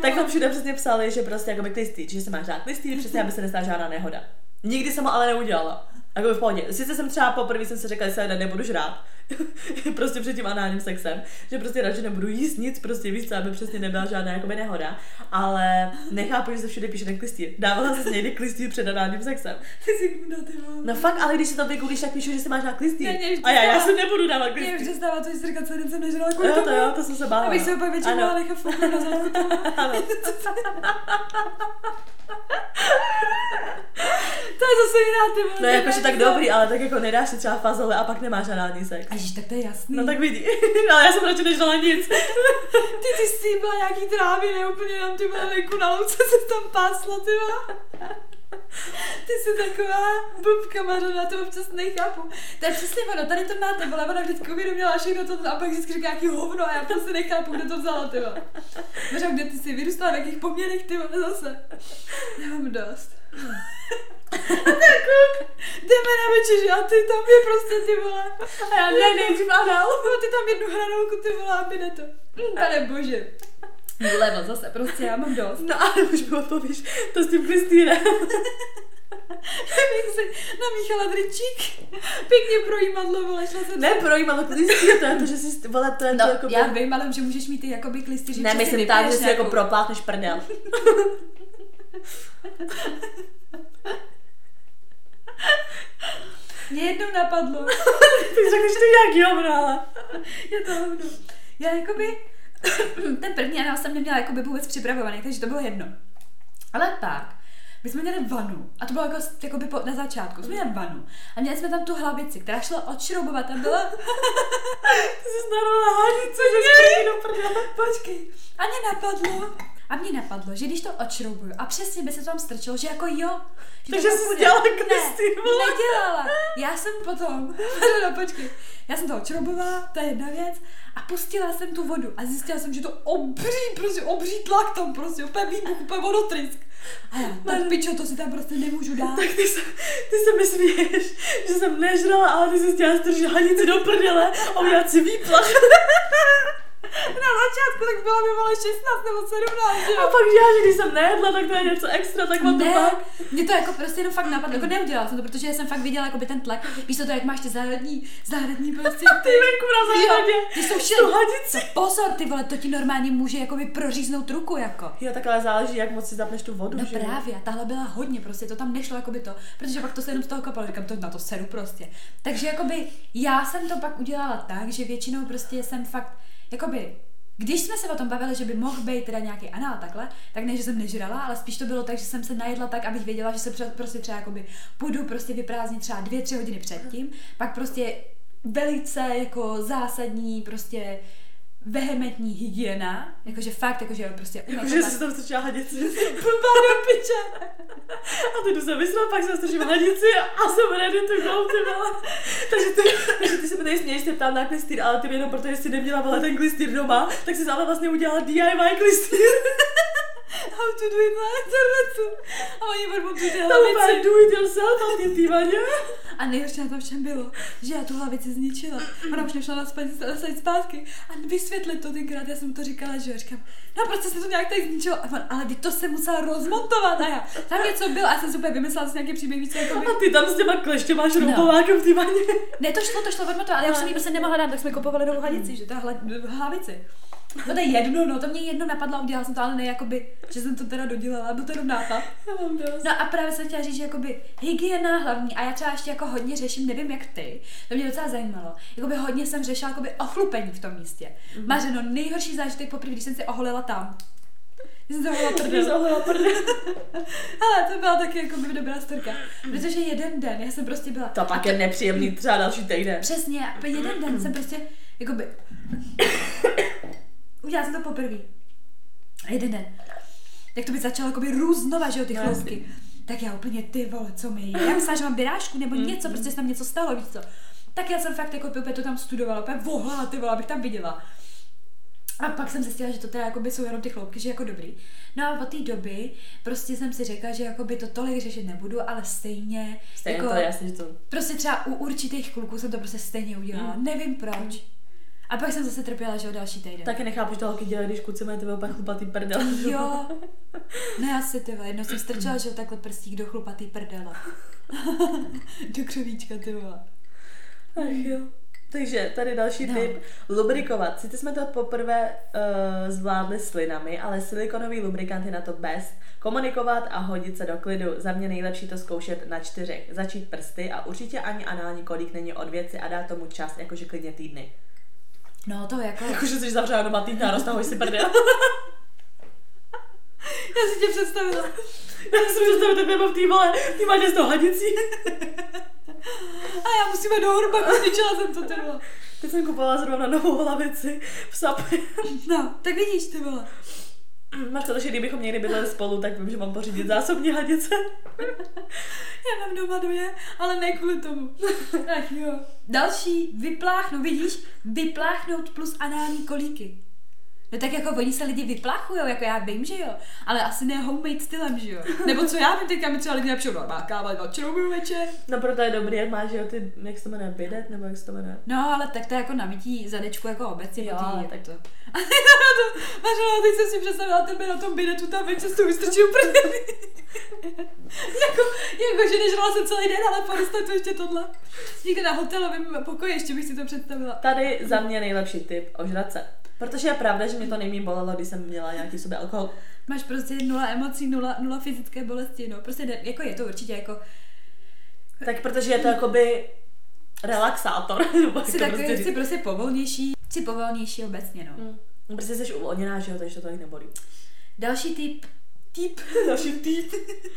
tak tam všude přesně psali, že prostě jako klistýr, že se máš dát klistýr, přesně, aby se nestala žádná nehoda. Nikdy jsem ho ale neudělala. Jako v pohodě. Sice jsem třeba poprvé jsem si řekla, že se nebudu žrát. prostě před tím análním sexem, že prostě radši nebudu jíst nic, prostě víc, aby přesně nebyla žádná jakoby nehoda, ale nechápu, že se všude píše ten klistýr. Dávala se někdy klistýr před análním sexem. Ty si kdo, ty. No fakt, ale když si to vygooglíš, tak píšu, že si máš dát klistýr. Ne, mě A já, já se nebudu dávat Mě už klistýr. přestává to, že jsi říkal, den jsem nežrala kvůli Jo, to tomu. jo, to jsem se bála. Abych se úplně vyčerpala, Ano. nechat fouknout na zadku. To je zase jiná, ty vole. No jakože tak dobrý, ale tak jako nedáš si třeba fazole a pak nemáš anální sex. Ježiš, tak to je jasný. No tak vidí. ale já jsem radši neždala nic. Ty ty stýbla nějaký trávy, ne úplně nám ty vole venku na louce se tam pásla, ty vole. Ty jsi taková blbka, Mařena, to občas nechápu. To je přesně ono, tady to máte, vole, ona vždycky uvědomila všechno to a pak vždycky říká nějaký hovno a já prostě nechápu, kde to vzala, ty. Mařena, kde ty jsi vyrůstala, v jakých poměrech, ty vole, zase. Nemám dost. A ten kluk, jdeme na večeři a ty tam je prostě ty vole. A já ne, nejdřív anal. Ty tam jednu hranolku ty vole a ne to. Pane bože. Vlevo zase, prostě já mám dost. No ale už mi odpovíš, to s tím Kristýnem. bych si namíchala dričík. Pěkně projímadlo, vole, šla jsem Ne, projímalo klistýr, to je to, že si, vole, to je to No, jako... já vím, ale že můžeš mít ty jakoby klistýři. Ne, myslím tak, že si jako propláchneš prdel. Mě jednou napadlo. Ty řekneš to nějaký hovno, ale... Je to hovno. Já jakoby, ten první anál jsem neměla jakoby vůbec připravovaný, takže to bylo jedno. Ale pak, my jsme měli vanu, a to bylo jako, jakoby po, na začátku, jsme měli vanu, a měli jsme tam tu hlavici, která šla odšroubovat, tam byla, Ty jsi narola hanice, že jsi do prdele. počkej, a mě napadlo, a mě napadlo, že když to odšroubuju a přesně by se to tam strčilo, že jako jo. Že Takže to jsi půjde. dělala Ne, klistýr, vole. nedělala. Já jsem potom, no počkej, já jsem to odšroubovala, to je jedna věc, a pustila jsem tu vodu a zjistila jsem, že to obří, prostě obří tlak tam prostě, úplně výbuch, úplně vodotrysk. A já, tak pičo, to si tam prostě nemůžu dát. Tak ty se, ty se mi směješ, že jsem nežrala, ale ty jsi chtěla strčit hanici do prdele a udělat si výplach. Na začátku tak byla mi vole 16 nebo 17, že A jo? pak já, že když jsem nejedla, tak to je něco extra, tak on to Ne, pak. mě to jako prostě jenom fakt napadlo, jako neudělala jsem to, protože jsem fakt viděla jako by ten tlak, víš to, to jak máš ty záhradní, záhradní prostě Ty venku na zahradě. Jo, ty jsou hanici. Pozor, ty vole, to ti normálně může jakoby proříznout ruku, jako. Jo, tak ale záleží, jak moc si zapneš tu vodu, No že jo? právě, a tahle byla hodně, prostě to tam nešlo jakoby to, protože pak to se jenom z toho kopalo, říkám, to na to seru prostě. Takže jakoby já jsem to pak udělala tak, že většinou prostě jsem fakt, jakoby, když jsme se o tom bavili, že by mohl být teda nějaký anál takhle, tak ne, že jsem nežrala, ale spíš to bylo tak, že jsem se najedla tak, abych věděla, že se pře- prostě třeba jakoby půjdu prostě vyprázdnit třeba dvě, tři hodiny předtím, pak prostě velice jako zásadní prostě vehementní hygiena, jakože fakt, jakože prostě umyt Že to jsi tam strčila hanici. Blbá do piče. A ty jdu se vysrat, pak se strčím hanici a jsem ready to go, ty vole. Takže ty, takže ty se mi tady směješ, se ptám na klistýr, ale ty jenom protože jsi neměla vole ten klistýr doma, tak jsi ale vlastně udělala DIY klistýr. How to do it na internetu. A oni vrbu tu ty hlavici. do it yourself a ty tývaně. A nejhorší na tom všem bylo, že já tu hlavici zničila. Ona už nešla na spát, zpátky. A vysvětlit to tenkrát, já jsem mu to říkala, že říkám, no prostě se to nějak tak zničilo. A on, ale ty to se musela rozmontovat. A já, tam něco bylo a jsem si úplně vymyslela si nějaký příběh více, jako by... A ty tam s těma kleštěma šroubovákem v tývaně. Ne, to šlo, to šlo odmotovat, ale já už jsem ji prostě nemohla dát, tak jsme kupovali novou hladici, že ta hla, hlavici. No to je jedno, no, to mě jedno napadlo a udělala jsem to, ale ne jakoby, že jsem to teda dodělala, byl to jenom nápad. Já mám dost. No a právě jsem chtěla říct, že jakoby hygiena hlavní a já třeba ještě jako hodně řeším, nevím jak ty, to mě docela zajímalo. Jakoby hodně jsem řešila jakoby ochlupení v tom místě. Mhm. Mm-hmm. Mařeno, nejhorší zážitek poprvé, když jsem si oholila tam. Když jsem jsi prdel. prdel. Ale to byla taky jako by dobrá storka. Protože jeden den, já jsem prostě byla... To pak je nepříjemný třeba další týden. Přesně, a jeden den jsem prostě, jakoby... Udělala jsem to poprvé. A jeden den. Jak to by začalo jakoby růst znova, že jo, ty No, chloupky. Tak já úplně, ty vole, co mi je? Já myslela, že mám birášku nebo něco, prostě se tam něco stalo, víš co. Tak já jsem fakt jako úplně to tam studovala, úplně vohla, ty vole, abych tam viděla. A pak jsem zjistila, že to teda jakoby jsou jenom ty chloupky, že jako dobrý. No a od té doby prostě jsem si řekla, že jakoby to tolik řešit nebudu, ale stejně, Stejně jako, to je jasný, že to... prostě třeba u určitých kluků jsem to prostě stejně udělala. Mm. Nevím proč. A pak jsem zase trpěla, že o další týden. Taky nechápu, že to holky dělají, když kluci mají tebe úplně chlupatý prdel. Jo. Ne, asi ty vole. Jednou jsem strčila, že jo, takhle prstík do chlupatý prdele. do křovíčka, ty vole. Ach jo. Takže tady další No. tip. Lubrikovat. Sice jsme to poprvé uh, zvládli s linami, ale silikonový lubrikant je na to best. Komunikovat a hodit se do klidu. Za mě nejlepší to zkoušet na čtyřech. Začít prsty a určitě ani anální kolík není od věci a dát tomu čas, jakože klidně týdny. No to jako... Jakože jsi zavřela doma týdny a roztahuj si prdel. Já si tě představila. Já si představit tebe v té vole, ty máš s tou hadicí. A já musím jít do hurbaku, zničila jsem to, ty vole. Teď jsem kupovala zrovna novou hlavici v sapě. No, tak vidíš, ty vole. Máš to, že kdybychom někdy bydleli spolu, tak vím, že mám pořídit zásobní hadice. Já mám doma dvě, ale ne kvůli tomu. Ach jo. Další, vypláchnout, vidíš? Vypláchnout plus anální kolíky. No tak jako oni se lidi vyplachují, jako já vím, že jo, ale asi ne homemade stylem, že jo. Nebo co já vím, teďka mi třeba lidi napíšou, no má káva, no večer. No proto je dobrý, jak máš, že jo, ty, jak se to jmenuje, bidet, nebo jak se to jmenuje? No, ale tak to je jako nabití zadečku jako obecně. Jo, tý, tak to. Mařela, teď jsem si představila tebe na tom bidetu, tam večer s tou vystrčil jako, jako, že nežrala jsem celý den, ale porostla to ještě tohle. Někde na hotelovém pokoji, ještě bych si to představila. Tady za mě nejlepší tip, ožrat se. Protože je pravda, že mě to nejméně bolelo, když jsem měla nějaký sobě alkohol. Máš prostě nula emocí, nula, nula fyzické bolesti, no. Prostě ne, jako je to určitě jako... Tak protože je to jakoby relaxátor. Jsi takový, prostě jsi prostě povolnější, jsi povolnější obecně, no. Mm. Prostě jsi uvolněná, že jo, takže to tak nebolí. Další typ, typ, další typ,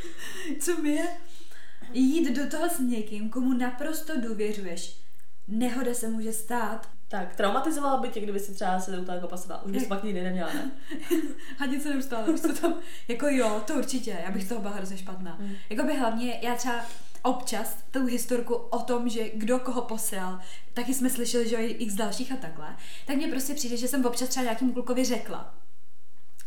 co mi je, jít do toho s někým, komu naprosto důvěřuješ. Nehoda se může stát, tak, traumatizovala by tě, kdyby si třeba se u toho jako pasovala. Už bys pak nikdy neměla, ne? Hadit se neustále, už to tam, jako jo, to určitě, já bych z toho byla hrozně špatná. Mm. Jako by hlavně, já třeba občas tu historku o tom, že kdo koho posel, taky jsme slyšeli, že jo, x dalších a takhle, tak mně prostě přijde, že jsem občas třeba nějakým klukovi řekla,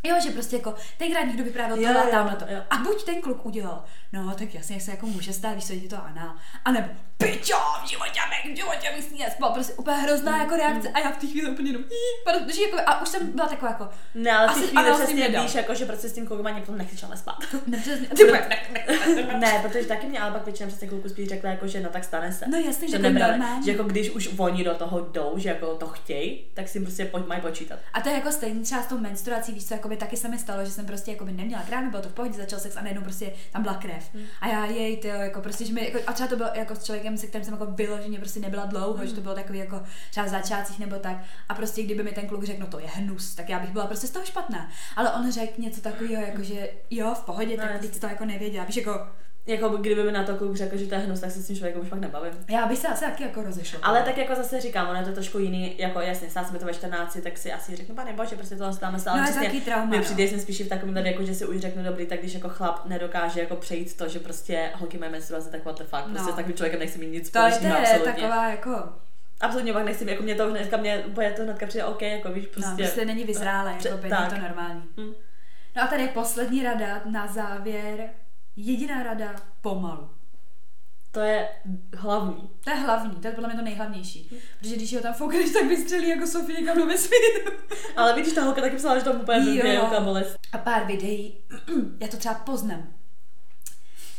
Jo, že prostě jako tenkrát někdo vyprávěl tohle a tamhle to. A buď ten kluk udělal, no tak jasně, jak se jako může stát, když se to Ana, a nebo pičo, v životě bych, v životě bych s ní nespal, prostě úplně hrozná jako reakce a já v té chvíli úplně jenom, protože jako, a už jsem byla taková jako, ne, ale v té chvíli přesně víš, jako, že prostě s tím klukem ani potom nechceš ale spát. Ne, přesně, ne, protože taky mě ale pak většinou přesně kluku spíš řekla, jako, že no tak stane se. No jasně, že, to normální. Že jako když už oni do toho jdou, že jako to chtějí, tak si prostě pojď, mají počítat. A to je jako stejný třeba s tou menstruací, víš co, jako by taky se mi stalo, že jsem prostě jako by neměla krámy, bylo to v pohodě, začal sex a najednou prostě tam byla krev. Hmm. A já jej, ty jako prostě, že mi, jako, a třeba to bylo jako s člověkem, se kterým jsem jako vyloženě prostě nebyla dlouho, hmm. že to bylo takový jako třeba v začátcích nebo tak. A prostě kdyby mi ten kluk řekl, no to je hnus, tak já bych byla prostě z toho špatná. Ale on řekl něco takového, jako že jo, v pohodě, no, tak teď to jako nevěděla. Víš, jako jako kdyby mi na to kluk řekl, že to je hnus, tak se s tím člověkem už pak nebavím. Já bych se asi taky jako rozešla. Ale tak jako zase říkám, ono je to trošku jiný, jako jasně, stát se mi to ve 14, tak si asi řeknu, pane bože, prostě to stáme stále. No, taky trauma. Mi přijde, jsem spíš v takovém tady, jako, že si už řeknu dobrý, tak když jako chlap nedokáže jako přejít to, že prostě holky mají menstruaci, tak what the fuck, prostě no. s takovým člověkem nechci mít nic společného. To je taková jako Absolutně pak nechci, jako mě to hnedka, mě, úplně to hnedka přijde OK, jako víš, prostě. No, prostě není vyzrálé, jako by, to normální. Hmm. No a tady poslední rada na závěr Jediná rada, pomalu. To je hlavní. To je hlavní, to je podle mě to nejhlavnější. Hmm. Protože když ho tam foukneš, tak vystřelí jako Sofie někam do vesmíru. Ale vidíš, ta holka taky psala, že to úplně jo. bolest. A pár videí, já to třeba poznám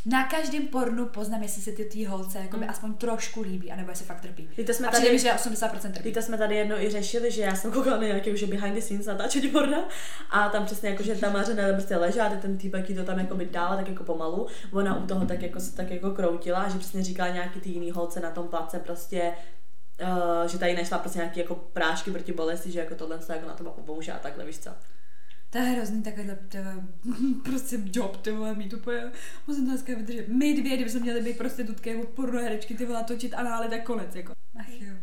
na každém pornu poznám, jestli se ty tý holce jako mm. aspoň trošku líbí, anebo jestli fakt trpí. Víte, jsme a tady, mi, že 80% trpí. Víte, jsme tady jedno i řešili, že já jsem koukala na nějaké už behind the scenes natáčení porna a tam přesně jako, že ta Mařena prostě ležela, a ten týpek to tam jako by dala tak jako pomalu, ona u toho tak jako se tak jako kroutila, že přesně říkala nějaký ty jiný holce na tom place prostě Uh, že tady nešla prostě nějaký jako prášky proti bolesti, že jako tohle jako na to pomůže a takhle, víš co. To je hrozný takovýhle prostě job, ty vole, mít úplně, musím to dneska vydržet. My dvě, kdyby jsme měli být prostitutky nebo pornoherečky, ty vole, točit anály, tak konec, jako. Ach jo.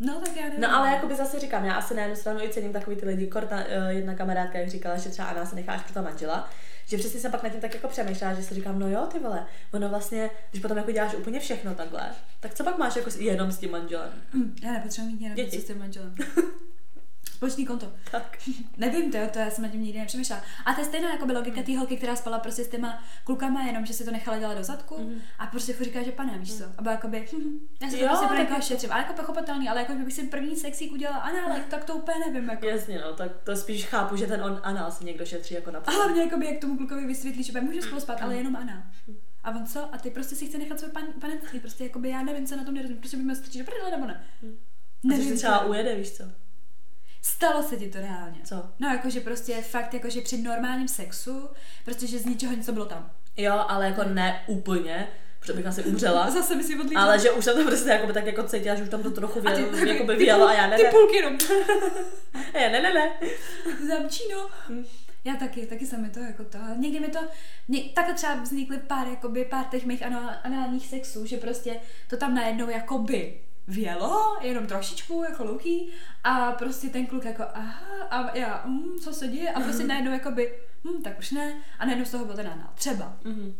No tak já nevím. No ale jako by zase říkám, já asi na jednu stranu i cením takový ty lidi, Korta, uh, jedna kamarádka, jak říkala, že třeba Anna se necháš pro ta manžela, že přesně jsem pak nad tím tak jako přemýšlela, že si říkám, no jo, ty vole, ono vlastně, když potom jako děláš úplně všechno takhle, tak co pak máš jako jenom s tím manželem? Mm, já nepotřebuji mít jenom s tím manželem. Společný konto. Tak. Nevím, to, to já jsem na tím nikdy nepřemýšlela. A to je stejná jako by logika té holky, která spala prostě s těma klukama, jenom že si to nechala dělat do zadku mm. a prostě furt říká, že pane, víš co. A byla jakoby, hm, já si to prostě pro někoho šetřím. Ale jako pochopitelný, ale jako bych si první sexík udělala anál, tak to úplně nevím. Jako. Jasně, no, tak to spíš chápu, že ten on anál si někdo šetří jako na A hlavně jako by, jak tomu klukovi vysvětlí, že může spolu spát, ale jenom anál. A on co? A ty prostě si chce nechat své pan, panenství, prostě jako by já nevím, co na tom nerozumím, prostě bych strčit do prdele nebo ne. Nevím, že třeba ujede, víš co? Stalo se ti to reálně? Co? No, jakože prostě fakt, jakože při normálním sexu, protože z ničeho něco bylo tam. Jo, ale jako ne úplně, protože bych asi umřela. Zase si odlítla. Ale že už jsem to prostě jako tak jako cítila, že už tam to trochu vělo, ty, jako by vělo a já ne. Ty půlky jenom. já ne, ne, ne. Zamčíno. Hm. Já taky, taky jsem mi to jako to. Někdy mi to, ně, takhle třeba vznikly pár, jakoby, pár těch mých análních sexů, že prostě to tam najednou jakoby vělo, jenom trošičku, jako louký, a prostě ten kluk jako, aha, a já, mm, co se děje, a prostě mm-hmm. najednou jakoby, hm, tak už ne, a najednou z toho byl ten anál. Třeba. Mm-hmm.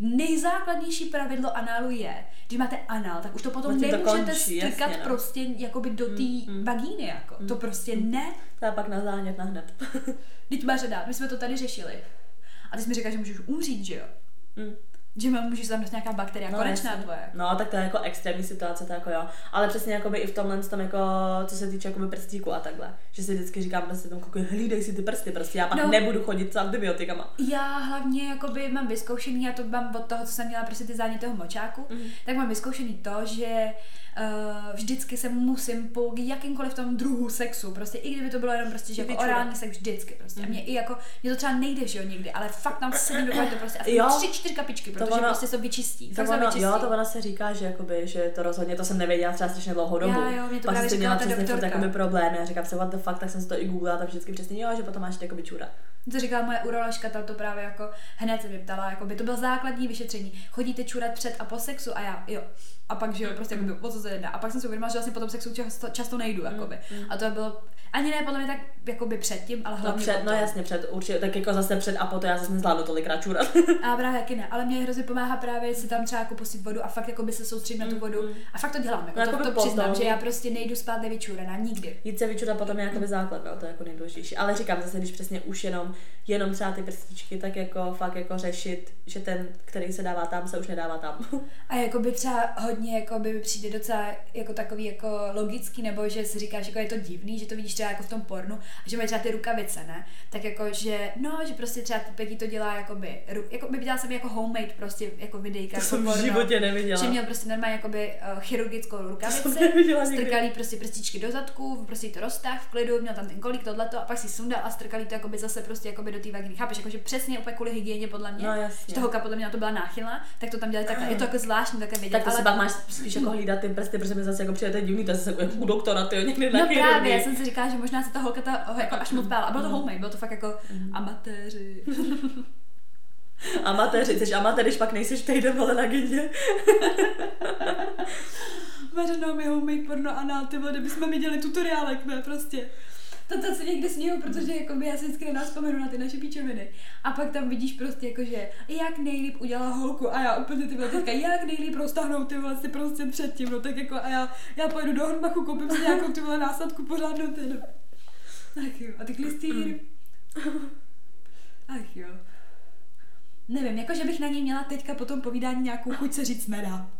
Nejzákladnější pravidlo análu je, když máte anál, tak už to potom no nemůžete jasně, no. prostě jakoby do té mm, mm. vagíny, jako. Mm. To prostě ne To je pak na zánět na hned. Teď máš dát, my jsme to tady řešili. A ty jsi mi říkal, že můžeš umřít, že jo? Mm. Že mám, můžeš tam dostat nějaká bakterie, no, konečná jasně. tvoje. No, tak to je jako extrémní situace, to jako jo. Ale přesně jakoby i v tomhle tom jako, co se týče jakoby prstíku a takhle. Že si vždycky říkám prostě tomu kuku, hlídej si ty prsty, prostě já pak No. nebudu chodit s antibiotikama. Já hlavně jakoby mám vyzkoušený, já to mám od toho, co jsem měla prostě ty záněty toho močáku, Mhm. tak mám vyzkoušený to, že uh, vždycky se musím po jakýmkoliv tom druhu sexu, prostě i kdyby to bylo jenom prostě, že jako orální sex vždycky prostě. A Mhm. mě i jako, mě to třeba nejde, že jo, někdy, ale fakt tam sedím do to prostě asi Jo. tři, čtyři kapičky, protože ono- prostě se vyčistí. To ono, vyčistí. jo, to ona se říká, že, jakoby, že to rozhodně, to jsem nevěděla třeba strašně dlouhou dobu. Já, jo, mě to Pak jsem měla přesně furt jakoby problémy. Já říkám se, what the fuck, tak jsem si to i googlila, tam vždycky přesně, jo, že potom máš jakoby čůrat. To říkala moje uroložka, ta to právě jako hned se mě ptala, jako by to bylo základní vyšetření. Chodíte čurat před a po sexu a já, jo. A pak, že jo, prostě jako by, o co se jedná. A pak jsem si uvědomila, že vlastně po tom sexu často, často nejdu, jakoby. A to bylo, ani ne podle mě tak jakoby předtím, ale No, hlavně před, no jasně, před, určitě, tak jako zase před a po to já zase nezvládnu tolikrát čůrat. A právě taky ne, ale mě hrozně pomáhá právě si tam třeba jako pustit vodu a fakt jako by se soustředit na tu vodu. A fakt to dělám, jako No, to, jakoby to přiznám, že já prostě nejdu spát nevyčuraná, nikdy. Jít se vyčurat potom je jakoby základ, no, to je jako nejdůležitější. Ale říkám zase, když přesně už jenom, jenom třeba ty prstičky, tak jako fakt jako řešit, že ten, který se dává tam, se už nedává tam. A jako by třeba hodně jako by přijde docela jako takový jako logický, nebo že si říkáš, jako je to divný, že to vidíš třeba jako v tom pornu, a že mají třeba ty rukavice, ne? Tak jako, že no, že prostě třeba Peggy to dělá jakoby, jako by dělala jsem jako homemade prostě jako videjka. To jako jsem v porno. životě neviděla. Že měl prostě normálně jakoby uh, chirurgickou rukavici, strkalý prostě prstičky do zadku, prostě to roztáh v klidu, měl tam ten kolík tohleto a pak si sundal a strkalý to jakoby zase prostě jakoby do té vagíny. Chápeš, jakože přesně opět kvůli hygieně podle mě. No, že toho podle mě na to byla náchylná, tak to tam dělali takhle. Je to jako zvláštní také vidět. Tak to ale... se pak máš spíš jako hlídat ty prsty, protože mi zase jako přijde ten divný, to zase jako jak u doktora, ty někdy na No právě, já jsem si říkala, že možná se ta holka ta, jako až moc bála. A bylo to homemade, bylo to fakt jako Mhm. amatéři. Amatéři, jsi amatér, když pak nejseš týden, ale na gindě. Mařeno mi homemade porno anal, ty vole, kdybychom viděli tutoriálek, ne, prostě. To, to se někdy směju, protože jako já si vždycky na vzpomenu na ty naše píčoviny. A pak tam vidíš prostě jako, že jak nejlíp udělala holku a já úplně ty vole teďka, jak nejlíp roztáhnout ty si prostě předtím, no tak jako a já, já pojedu do Hornbachu, koupím si nějakou ty vole násadku pořádnou no. Ach jo, a ty klistýr. Ach jo. Nevím, jako že bych na něj měla teďka po tom povídání nějakou chuť se říct nedá.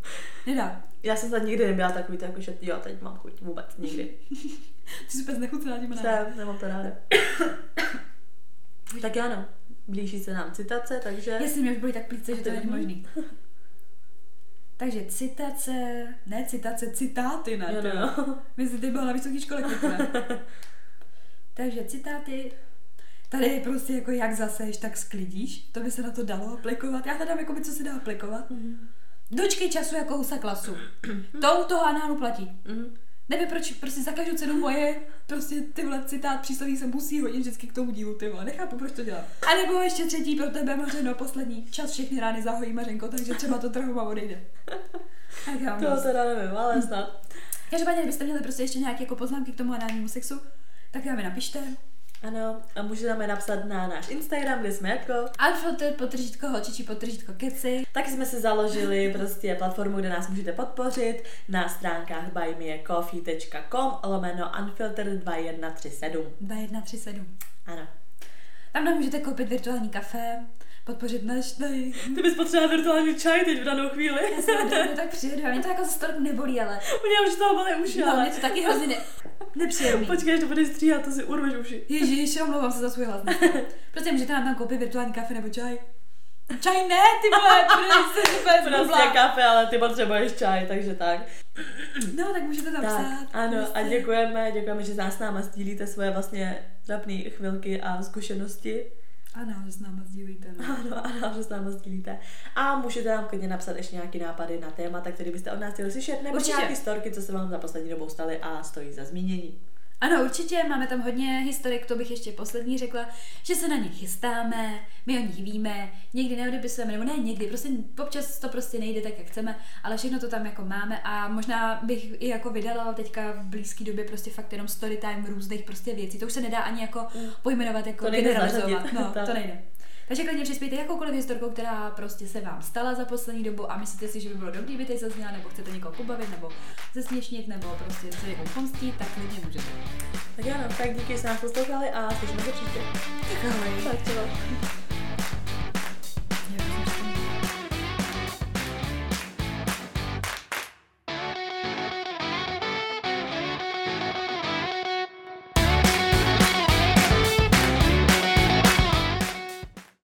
Nedá. Já jsem snad nikdy nebyla takový, to jako, že jo, teď mám chuť, vůbec, nikdy. Ty jsi znechucená těma námi. Jsem, nemám to ráda. tak jo, no. Blíží se nám citace, takže... Jestli mě už byly tak plíce, že to není možný. Takže citace, ne citace, citáty, ne? Jo, to no. My jsi ty byla na vysoké škole? Takže citáty, tady je prostě jako jak zaseš, tak sklidíš, to by se na to dalo aplikovat. Já hledám, jako by, co se dá aplikovat. Mhm. Dočkej času jako husa klasu. To u toho análu platí. Mhm. Nevím, proč prostě za každou cenu moje prostě tyhle citát přísloví se musí hodit vždycky k tomu dílu, ty vole. Nechápu, proč to dělám. A nebo ještě třetí pro tebe, Mařeno, poslední. Čas všechny rány zahojí, Mařenko, takže třeba to trhova odejde. Tak já To teda nevím, ale snad. Každopádně, kdybyste měli prostě ještě nějaké jako poznámky k tomu análnímu sexu, tak nám je napište. Ano, a můžete nám je napsat na náš Instagram, kde jsme jako. Unfiltered, potržítko holčičí, potržítko keci. Taky jsme si založili prostě platformu, kde nás můžete podpořit na stránkách buymeacoffee.com lomeno unfiltered 2137. 2137. Ano. Tam nám můžete koupit virtuální kafe, podpořit náš tady. Ty bys potřebovala virtuální čaj teď v danou chvíli. Já to tak přijedu, mě to jako za tolik nebolí, ale Mě už toho bolí uši, no, ale... mě to taky hrozně ne... nepříjemný. Počkej, až to budeš stříhat, to si urveš uši. Ježíš, omlouvám se za svůj hlas. Prostě můžete nám tam koupit virtuální kafe nebo čaj. Čaj ne, ty vole, Prostě zblblá. kafe, ale ty potřebuješ čaj, takže tak. No, tak můžete tam Tak, psát. ano, a prostě. děkujeme, děkujeme, že nás s náma sdílíte svoje vlastně trapné chvilky a zkušenosti. Ano, že s náma sdílíte. No. Ano, ano, že s náma sdílíte. A můžete nám klidně napsat ještě nějaký nápady na témata, které byste od nás chtěli slyšet, nebo Určitě. nějaké storky, co se vám za poslední dobou staly a stojí za zmínění. Ano, určitě, máme tam hodně historik, to bych ještě poslední řekla, že se na ně chystáme, my o nich víme, někdy neodepisujeme, nebo ne někdy, prostě občas to prostě nejde tak, jak chceme, ale všechno to tam jako máme a možná bych i jako vydala teďka v blízké době prostě fakt jenom story time různých prostě věcí, to už se nedá ani jako pojmenovat jako To generalizovat, no, to nejde. Takže klidně přispějte jakoukoliv historkou, která prostě se vám stala za poslední dobu a myslíte si, že by bylo dobrý, by teď zazněla, nebo chcete někoho pobavit, nebo zesměšnit, nebo prostě se někomu pomstit, tak klidně můžete. Tak jo, no, tak díky, že jste nás poslouchali a slyšíme se příště. Tak ahoj. Tak čau.